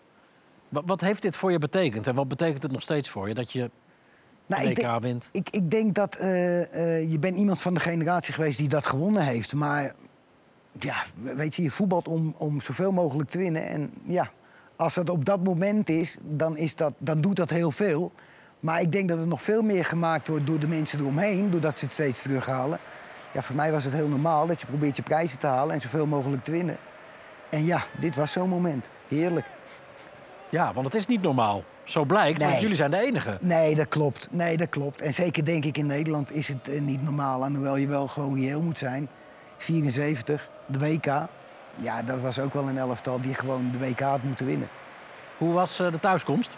Wat, wat heeft dit voor je betekend? En wat betekent het nog steeds voor je dat je Nou, ik denk- wint? Ik, ik denk dat eh, je bent iemand van de generatie geweest die dat gewonnen heeft. Maar ja, weet je, je voetbalt om, om zoveel mogelijk te winnen. En ja, als dat op dat moment is, dan, is dat, dan doet dat heel veel. Maar ik denk dat het nog veel meer gemaakt wordt door de mensen eromheen, doordat ze het steeds terughalen. Ja, voor mij was het heel normaal dat je probeert je prijzen te halen en zoveel mogelijk te winnen. En ja, dit was zo'n moment. Heerlijk. Ja, want het is niet normaal. Zo blijkt, want Nee. jullie zijn de enige. Nee, dat klopt. Nee, dat klopt. En zeker denk ik in Nederland is het eh, niet normaal. En hoewel je wel gewoon reëel moet zijn. 74, de WK. Ja, dat was ook wel een elftal die gewoon de WK had moeten winnen. Hoe was eh, de thuiskomst?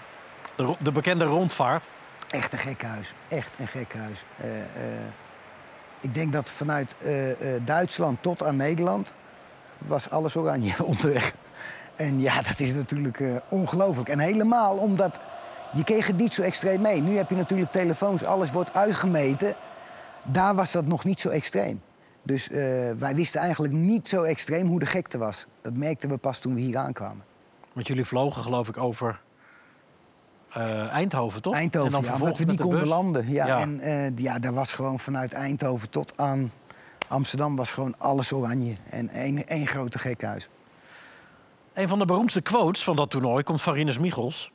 De, de bekende rondvaart. Echt een gek huis. Echt een gek huis. Eh, eh, ik denk dat vanuit Duitsland tot aan Nederland was alles oranje [LAUGHS] onderweg. En ja, dat is natuurlijk ongelooflijk. En helemaal omdat je kreeg het niet zo extreem mee. Nu heb je natuurlijk telefoons, alles wordt uitgemeten. Daar was dat nog niet zo extreem. Dus eh, wij wisten eigenlijk niet zo extreem hoe de gekte was. Dat merkten we pas toen we hier aankwamen. Want jullie vlogen geloof ik over eh, Eindhoven, toch? Eindhoven, en dan ja, omdat we niet konden bus. landen. Ja, Ja. En eh, ja, daar was gewoon vanuit Eindhoven tot aan Amsterdam was gewoon alles oranje. En één, één grote gekhuis. Een van de beroemdste quotes van dat toernooi komt van Rinus Michels.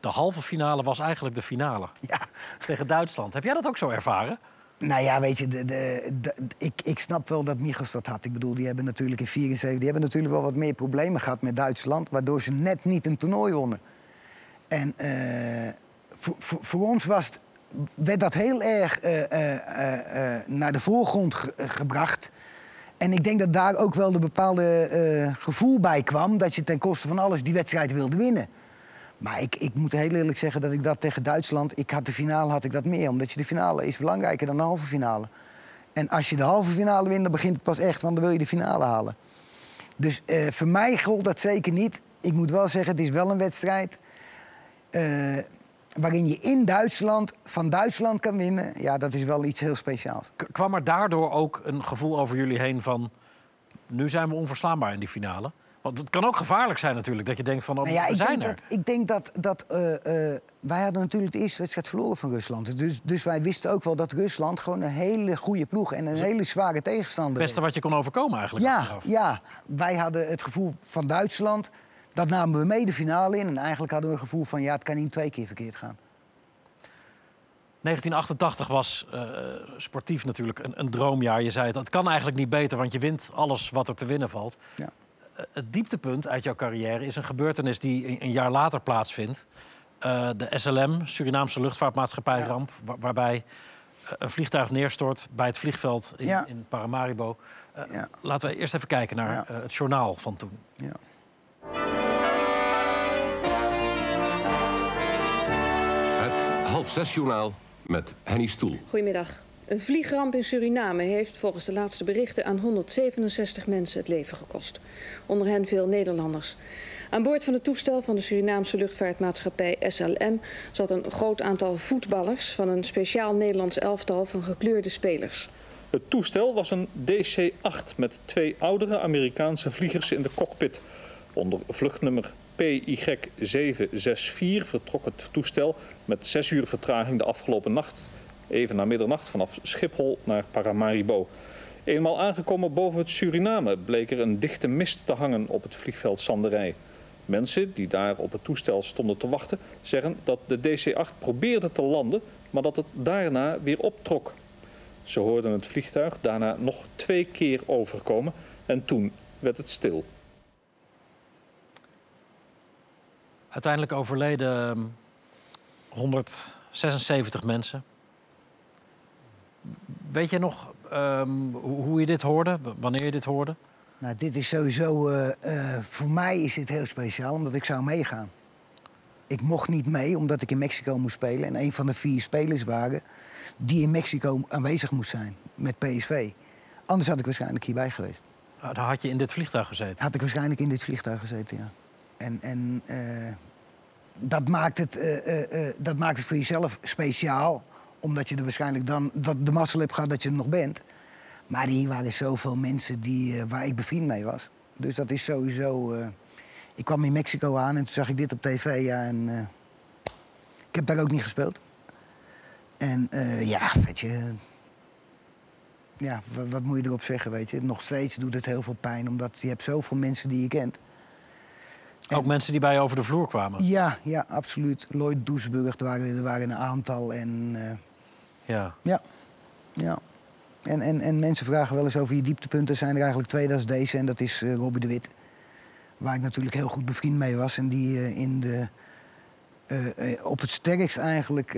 De halve finale was eigenlijk de finale. Ja. Tegen Duitsland. Heb jij dat ook zo ervaren? Nou ja, weet je, de, de, ik, ik snap wel dat Michels dat had. Ik bedoel, die hebben natuurlijk in 74 die hebben natuurlijk wel wat meer problemen gehad met Duitsland, waardoor ze net niet een toernooi wonnen. En eh, voor, voor, ons was het, werd dat heel erg eh, eh, naar de voorgrond ge- gebracht. En ik denk dat daar ook wel de bepaalde gevoel bij kwam dat je ten koste van alles die wedstrijd wilde winnen. Maar ik, ik moet heel eerlijk zeggen dat ik dat tegen Duitsland... Ik had de finale had ik dat meer, omdat je de finale is belangrijker dan de halve finale. En als je de halve finale wint, dan begint het pas echt, want dan wil je de finale halen. Dus eh, voor mij gold dat zeker niet. Ik moet wel zeggen, het is wel een wedstrijd... eh, waarin je in Duitsland van Duitsland kan winnen. Ja, dat is wel iets heel speciaals. Kwam er daardoor ook een gevoel over jullie heen van... nu zijn we onverslaanbaar in die finale? Want het kan ook gevaarlijk zijn natuurlijk, dat je denkt van... Oh, Nou ja, we ik zijn denk er. dat, ik denk dat, dat eh, eh, wij hadden natuurlijk de eerste wedstrijd verloren van Rusland. Dus, dus wij wisten ook wel dat Rusland gewoon een hele goede ploeg en een hele zware tegenstander Het beste wat je kon overkomen eigenlijk. Ja, achteraf. ja, wij hadden het gevoel van Duitsland. Dat namen we mee de finale in. En eigenlijk hadden we het gevoel van ja, het kan niet twee keer verkeerd gaan. 1988 was eh, sportief natuurlijk een, een droomjaar. Je zei het, het kan eigenlijk niet beter, want je wint alles wat er te winnen valt. Ja. Het dieptepunt uit jouw carrière is een gebeurtenis die een, jaar later plaatsvindt. Eh, de SLM, Surinaamse luchtvaartmaatschappij ramp, wa- waarbij eh, een vliegtuig neerstort bij het vliegveld in, Ja. in Paramaribo. Eh, Ja. Laten we eerst even kijken naar Ja. het journaal van toen. Ja. Het half zes journaal met Henny Stoel. Goedemiddag. Een vliegramp in Suriname heeft volgens de laatste berichten aan 167 mensen het leven gekost. Onder hen veel Nederlanders. Aan boord van het toestel van de Surinaamse luchtvaartmaatschappij SLM zat een groot aantal voetballers van een speciaal Nederlands elftal van gekleurde spelers. Het toestel was een DC-8 met twee oudere Amerikaanse vliegers in de cockpit. Onder vluchtnummer PY764 vertrok het toestel met zes uur vertraging de afgelopen nacht, even na middernacht, vanaf Schiphol naar Paramaribo. Eenmaal aangekomen boven het Suriname bleek er een dichte mist te hangen op het vliegveld Sanderij. Mensen die daar op het toestel stonden te wachten zeggen dat de DC-8 probeerde te landen, maar dat het daarna weer optrok. Ze hoorden het vliegtuig daarna nog twee keer overkomen en toen werd het stil. Uiteindelijk overleden ehm, 176 mensen. Weet je nog ehm, hoe, je dit hoorde, wanneer je dit hoorde? Nou, dit is sowieso, eh, eh, voor mij is dit heel speciaal, omdat ik zou meegaan. ik mocht niet mee omdat ik in Mexico moest spelen. En een van de vier spelers waren die in Mexico aanwezig moest zijn met PSV. Anders had ik waarschijnlijk hierbij geweest. Ah, Dan had je in dit vliegtuig gezeten. Had ik waarschijnlijk in dit vliegtuig gezeten, ja. En, en eh, dat, maakt het, dat maakt het voor jezelf speciaal. Omdat je er waarschijnlijk dan dat de mazzel hebt gehad dat je er nog bent. Maar hier waren zoveel mensen die, eh, waar ik bevriend mee was. Dus dat is sowieso... eh, ik kwam in Mexico aan en toen zag ik dit op tv. Ja, en, eh, ik heb daar ook niet gespeeld. En ja, weet je... Ja, wa- wat moet je erop zeggen, weet je? Nog steeds doet het heel veel pijn, omdat je hebt zoveel mensen die je kent. Ook mensen die bij je over de vloer kwamen. Ja, ja, absoluut. Lloyd Doesburg, er waren, er waren een aantal. En, Ja. ja, ja. En, en, en mensen vragen wel eens over je dieptepunten. zijn er eigenlijk twee, dat is deze en dat is eh Robbie de Wit. Waar ik natuurlijk heel goed bevriend mee was. En die eh, in de, eh, op het sterkst eigenlijk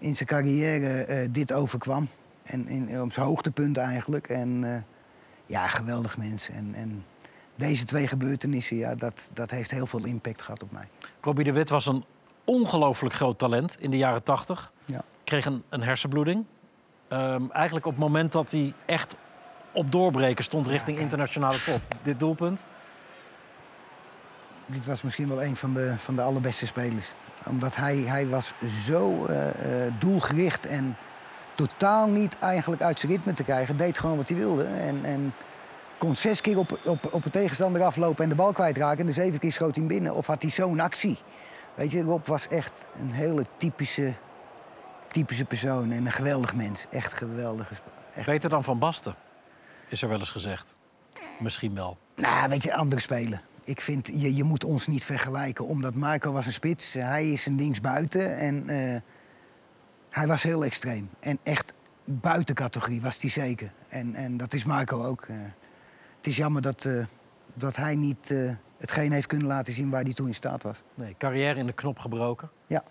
in zijn carrière dit overkwam. En in, op zijn hoogtepunt eigenlijk. En ja, geweldig mensen. En, en deze twee gebeurtenissen, ja, dat, dat heeft heel veel impact gehad op mij. Robbie de Wit was een ongelooflijk groot talent in de jaren 80. Ja. Kreeg een, een hersenbloeding. Ehm, eigenlijk op het moment dat hij echt op doorbreken stond richting internationale top. Dit doelpunt. dit was misschien wel een van de, van de allerbeste spelers. Omdat hij, hij was zo eh, eh, doelgericht en totaal niet eigenlijk uit zijn ritme te krijgen. Deed gewoon wat hij wilde. En, en kon zes keer op, op, op een tegenstander aflopen en de bal kwijtraken. En de zeven keer schoot hij binnen. Of had hij zo'n actie. Weet je, Rob was echt een hele typische, typische persoon. En een geweldig mens. Echt geweldig. Beter dan Van Basten, is er wel eens gezegd. Misschien wel. Nou, weet je, andere spelen. Ik vind, je, je moet ons niet vergelijken. Omdat Marco was een spits, hij is een linksbuiten. En eh, hij was heel extreem. En echt buiten categorie was hij zeker. En, en dat is Marco ook. Eh, het is jammer dat, eh, dat hij niet hetgeen heeft kunnen laten zien waar hij toen in staat was. Nee, carrière in de knop gebroken. Ja.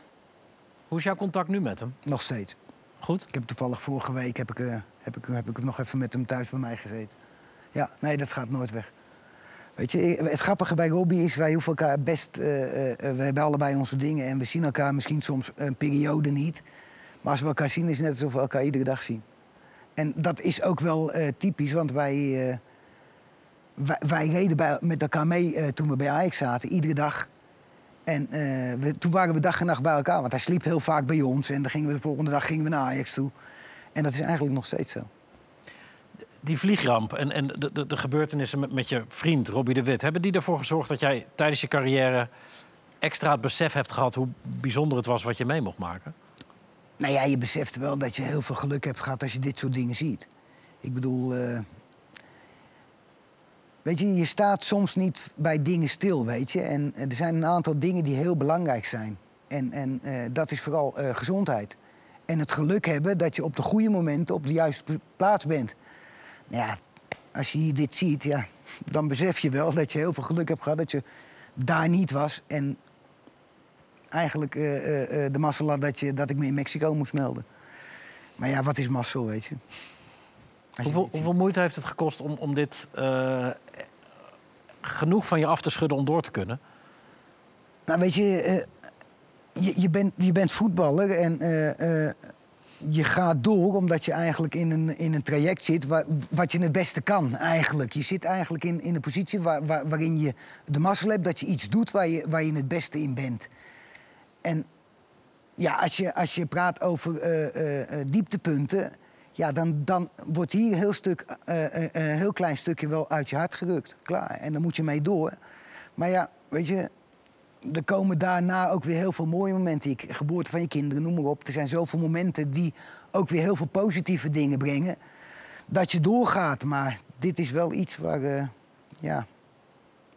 Hoe is jouw contact nu met hem? Nog steeds. Goed. Ik heb toevallig vorige week heb ik, eh, heb ik, heb ik nog even met hem thuis bij mij gezeten. Ja, nee, dat gaat nooit weg. Weet je, het grappige bij Robbie is, wij hoeven elkaar best... eh, eh, we hebben allebei onze dingen en we zien elkaar misschien soms een periode niet. Maar als we elkaar zien, is het net alsof we elkaar iedere dag zien. En dat is ook wel typisch, want wij, wij, wij reden bij, met elkaar mee toen we bij Ajax zaten, iedere dag. En eh, we, toen waren we dag en nacht bij elkaar, want hij sliep heel vaak bij ons. En dan gingen we, de volgende dag gingen we naar Ajax toe. En dat is eigenlijk nog steeds zo. Die vliegramp en, en de, de, de gebeurtenissen met, met je vriend Robbie de Wit... hebben die ervoor gezorgd dat jij tijdens je carrière extra het besef hebt gehad... hoe bijzonder het was wat je mee mocht maken? Nou ja, je beseft wel dat je heel veel geluk hebt gehad als je dit soort dingen ziet. Ik bedoel, eh, weet je, je staat soms niet bij dingen stil, weet je. En eh, er zijn een aantal dingen die heel belangrijk zijn. En, en eh, dat is vooral eh, gezondheid. En het geluk hebben dat je op de goede momenten op de juiste pl- plaats bent. Nou ja, als je dit ziet, ja, [LAUGHS] dan besef je wel dat je heel veel geluk hebt gehad dat je daar niet was. En eigenlijk de mazzel had dat, je, dat ik me in Mexico moest melden. Maar ja, wat is mazzel, weet je? Hoeveel, hoeveel moeite heeft het gekost om, om dit eh, genoeg van je af te schudden om door te kunnen? Nou, weet je, eh, je, je, bent, je bent voetballer en eh, je gaat door omdat je eigenlijk in een, in een traject zit waar, wat je het beste kan, eigenlijk. Je zit eigenlijk in, in een positie waar, waar- waarin je de mazzel hebt dat je iets doet waar je, waar je het beste in bent. En ja, als je, als je praat over dieptepunten, ja, dan, dan wordt hier een heel, stuk, eh, eh, een heel klein stukje wel uit je hart gerukt. Klaar. En dan moet je mee door. Maar ja, weet je, er komen daarna ook weer heel veel mooie momenten. Je geboorte van je kinderen, noem maar op. Er zijn zoveel momenten die ook weer heel veel positieve dingen brengen. Dat je doorgaat. Maar dit is wel iets waar eh, ja,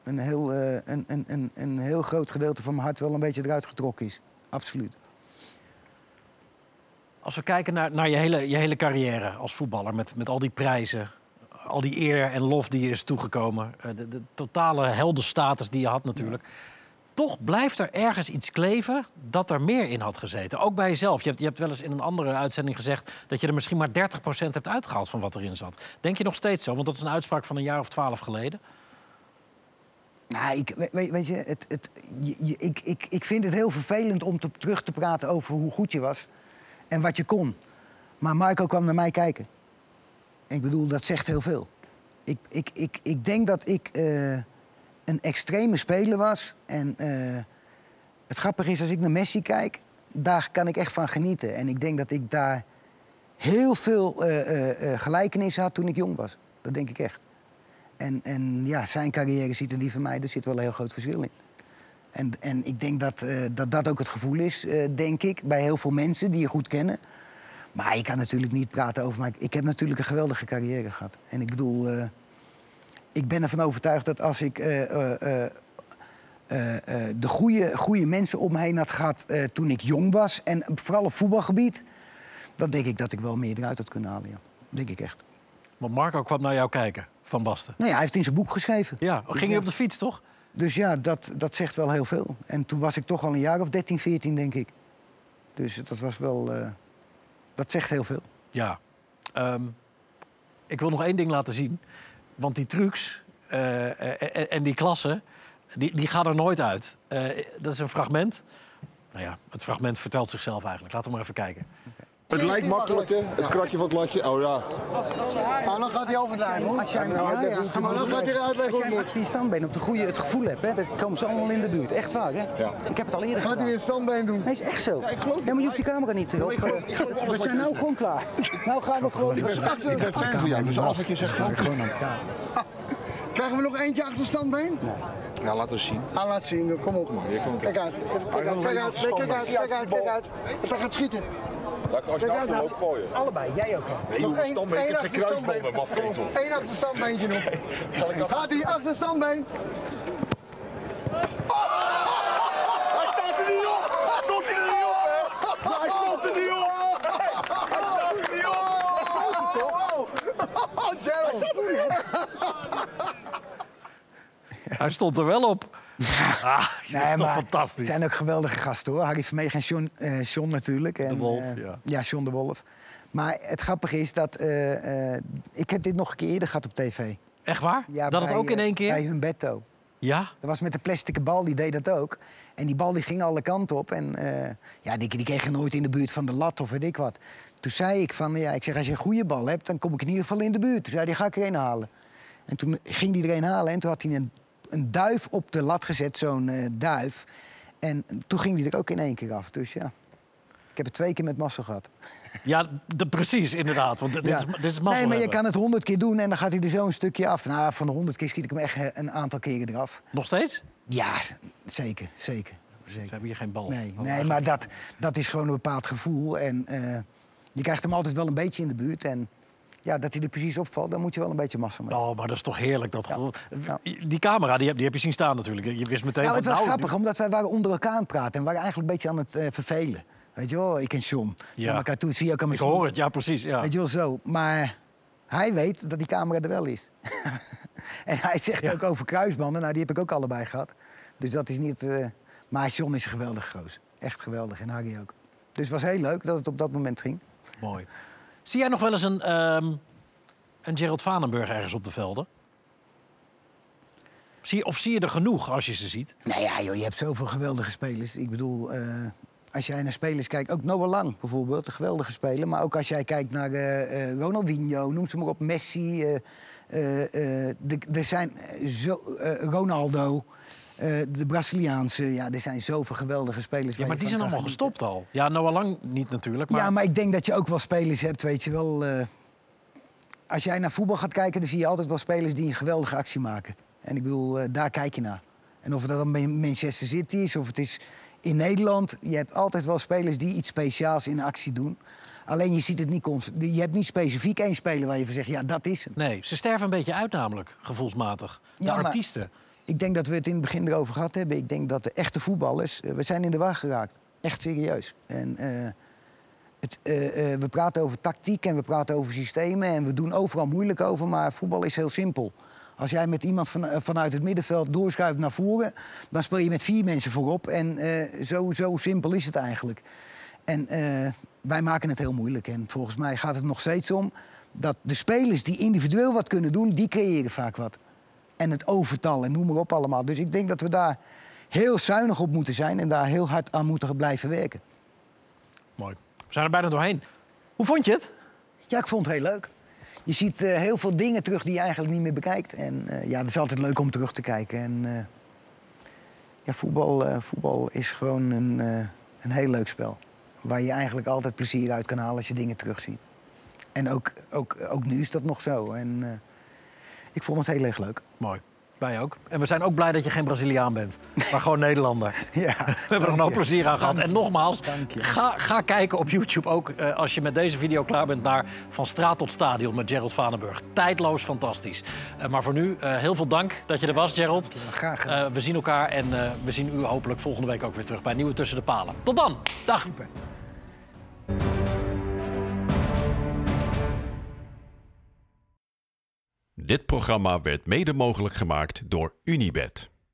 een, heel, eh, een, een, een, een heel groot gedeelte van mijn hart wel een beetje eruit getrokken is. Absoluut. Als we kijken naar, naar je, hele, je hele carrière als voetballer... Met, met al die prijzen, al die eer en lof die je is toegekomen... eh, de, de totale heldenstatus die je had natuurlijk... toch blijft er ergens iets kleven dat er meer in had gezeten. Ook bij jezelf. Je hebt, je hebt wel eens in een andere uitzending gezegd... dat je er misschien maar 30% hebt uitgehaald van wat erin zat. Denk je nog steeds zo? Want dat is een uitspraak van een jaar of twaalf geleden. Nou, ik, we- weet, weet je, het, het, je- ik, ik, ik vind het heel vervelend om te, terug te praten over hoe goed je was en wat je kon. Maar Marco kwam naar mij kijken. Ik bedoel, dat zegt heel veel. Ik, ik, ik, ik denk dat ik eh, een extreme speler was. En eh, het grappige is, als ik naar Messi kijk, daar kan ik echt van genieten. En ik denk dat ik daar heel veel eh, eh, gelijkenissen had toen ik jong was. Dat denk ik echt. En, en ja, zijn carrière ziet er die van mij, er zit wel een heel groot verschil in. En, en ik denk dat, eh, dat dat ook het gevoel is, eh, denk ik, bij heel veel mensen die je goed kennen. Maar je kan natuurlijk niet praten over... Maar ik heb natuurlijk een geweldige carrière gehad. En ik bedoel, eh, ik ben ervan overtuigd dat als ik de goede, goede mensen om me heen had gehad eh, toen ik jong was... en vooral op voetbalgebied, dan denk ik dat ik wel meer eruit had kunnen halen. Ja. Denk ik echt. Want Marco kwam naar jou kijken, Van Basten. Nou ja, hij heeft in zijn boek geschreven. Ja, ging je op de fiets, toch? Dus ja, dat, dat zegt wel heel veel. En toen was ik toch al een jaar of 13, 14, denk ik. Dus dat was wel... eh, dat zegt heel veel. Ja. Ehm, ik wil nog één ding laten zien. Want die trucs eh, eh, eh, en die klassen, die, die gaan er nooit uit. Dat is een fragment. Nou ja, het fragment vertelt zichzelf eigenlijk. Laten we maar even kijken. Het lijkt makkelijk, hè? Het kratje van het latje. Oh ja. Nou, dan gaat hij overdrijven hoor. Als jij, nou ja, ja. Maar dan gaat hij uitleggen Als hoe het moet. die standbeen op de goede, het gevoel hebt, hè, dan komen ze allemaal in de buurt. Echt waar, hè? Ja. Ik heb het al eerder Gaat hij gedaan. weer een standbeen doen? Nee, is echt zo. Ja, maar je hoeft die camera niet erop. We zijn nou gewoon klaar. Nou gaan we gewoon... Ik ben fan van jou, dus alles wat je zegt klopt. [LAUGHS] Krijgen we nog eentje achter standbeen? Ja, laat eens zien. Ah, laat zien. Kom op. komt Kijk uit. Kijk uit. Kijk uit. Nee, Kijk uit. Kijk uit. Kijk uit. Dat gaat schieten. Als je Kijk nou voor je. Allebei, jij ook al. Nee, Nog joh, één- standbeen. Achterstandbeen. met mafketel. Eén achterstandbeentje nog. [LAUGHS] Gaat hij achter standbeen? Hij staat er niet op! Hij stond er niet op, hè! Hij stond er niet op! Hij staat er niet op! Oh, Gerald. Hij stond er wel op. Ah, [LAUGHS] dat is toch fantastisch. Het zijn ook geweldige gasten hoor. Harry Vermegen en John, eh, John natuurlijk. En, De Wolf, eh, ja. Ja, John de Wolf. Maar het grappige is dat... eh, ik heb dit nog een keer eerder gehad op tv. Echt waar? Ja, dat het ook in één keer? Bij Humberto. Ja? Dat was met de plastic bal, die deed dat ook. En die bal die ging alle kanten op. En ja, die, die kreeg je nooit in de buurt van de lat of weet ik wat. Toen zei ik van, ja, ik zeg, als je een goede bal hebt... dan kom ik in ieder geval in de buurt. Toen zei hij, ga ik er een halen. En toen ging hij er een halen en toen had hij een, een duif op de lat gezet, zo'n eh, duif. En toen ging hij er ook in één keer af. Dus ja, ik heb het twee keer met massa gehad. Ja, de, precies, inderdaad. Want dit, Ja. is, dit is nee, maar je kan het honderd keer doen en dan gaat hij er zo een stukje af. Nou, van de honderd keer schiet ik hem echt eh, een aantal keren eraf. Nog steeds? Ja, zeker, zeker. We hebben hier geen bal. Nee, Oh, nee maar dat, dat is gewoon een bepaald gevoel. En eh, je krijgt hem altijd wel een beetje in de buurt. En ja, dat hij er precies opvalt, dan moet je wel een beetje massa mee. Oh, maar dat is toch heerlijk, dat gevoel. Ja. Die camera, die heb, die heb je zien staan natuurlijk. Je wist meteen Nou, het was grappig, omdat wij waren onder elkaar aan het praten. En waren eigenlijk een beetje aan het eh, vervelen. Weet je wel, ik en John. Ja. Naar elkaar toe, zie je ook aan mijn Ik hoor het, ja, precies. Ja. Weet je wel, zo. Maar hij weet dat die camera er wel is. [LAUGHS] en hij zegt ook over kruisbanden. Nou, die heb ik ook allebei gehad. Dus dat is niet... eh, Maar John is geweldig groot. Echt geweldig. En Harry ook. Dus het was heel leuk dat het op dat moment ging. Mooi. Zie jij nog wel eens een, ehm een Gerald Vanenburg ergens op de velden? Zie, of zie je er genoeg als je ze ziet? Nou ja, joh, je hebt zoveel geweldige spelers. Ik bedoel, eh, als jij naar spelers kijkt, ook Noah Lang bijvoorbeeld, een geweldige speler. Maar ook als jij kijkt naar eh, eh, Ronaldinho, noem ze maar op, Messi. er zijn zo, Ronaldo, eh, de Braziliaanse. Ja, er zijn zoveel geweldige spelers. Ja, maar die zijn allemaal gestopt al. Ja, Noah Lang niet natuurlijk. Maar... Ja, maar ik denk dat je ook wel spelers hebt, weet je wel. eh, als jij naar voetbal gaat kijken, dan zie je altijd wel spelers die een geweldige actie maken. En ik bedoel, eh, daar kijk je naar. En of het dan Manchester City is, of het is in Nederland. Je hebt altijd wel spelers die iets speciaals in actie doen. Alleen je ziet het niet constant. Je hebt niet specifiek één speler waar je van zegt, ja, dat is hem. Nee, ze sterven een beetje uit namelijk, gevoelsmatig. De Ja, maar- artiesten. Ik denk dat we het in het begin erover gehad hebben. Ik denk dat de echte voetballers, eh, we zijn in de war geraakt. Echt serieus. En eh, het, eh, we praten over tactiek en we praten over systemen en we doen overal moeilijk over, maar voetbal is heel simpel. Als jij met iemand van, vanuit het middenveld doorschuift naar voren, dan speel je met vier mensen voorop. En zo, zo simpel is het eigenlijk. En wij maken het heel moeilijk. En volgens mij gaat het nog steeds om dat de spelers die individueel wat kunnen doen, die creëren vaak wat. En het overtal en noem maar op allemaal. Dus ik denk dat we daar heel zuinig op moeten zijn en daar heel hard aan moeten blijven werken. Mooi. We zijn er bijna doorheen. Hoe vond je het? Ja, ik vond het heel leuk. Je ziet eh, heel veel dingen terug die je eigenlijk niet meer bekijkt. En eh, ja, het is altijd leuk om terug te kijken. En eh, ja, voetbal, voetbal is gewoon een, een heel leuk spel. Waar je eigenlijk altijd plezier uit kan halen als je dingen terugziet. En ook, ook, ook nu is dat nog zo. En ik vond het heel erg leuk. Mooi. Wij ook. En we zijn ook blij dat je geen Braziliaan bent, maar gewoon Nederlander. [LAUGHS] Ja, we hebben er je. plezier aan gehad. En nogmaals, Dank je. ga, ga kijken op YouTube ook eh, als je met deze video klaar bent naar Van Straat tot Stadion met Gerald Vanenburg. Tijdloos fantastisch. Eh, maar voor nu, eh, heel veel dank dat je er was, Gerald. Graag gedaan. We zien elkaar en we zien u hopelijk volgende week ook weer terug bij Nieuwe Tussen de Palen. Tot dan. Dag. Dit programma werd mede mogelijk gemaakt door Unibed.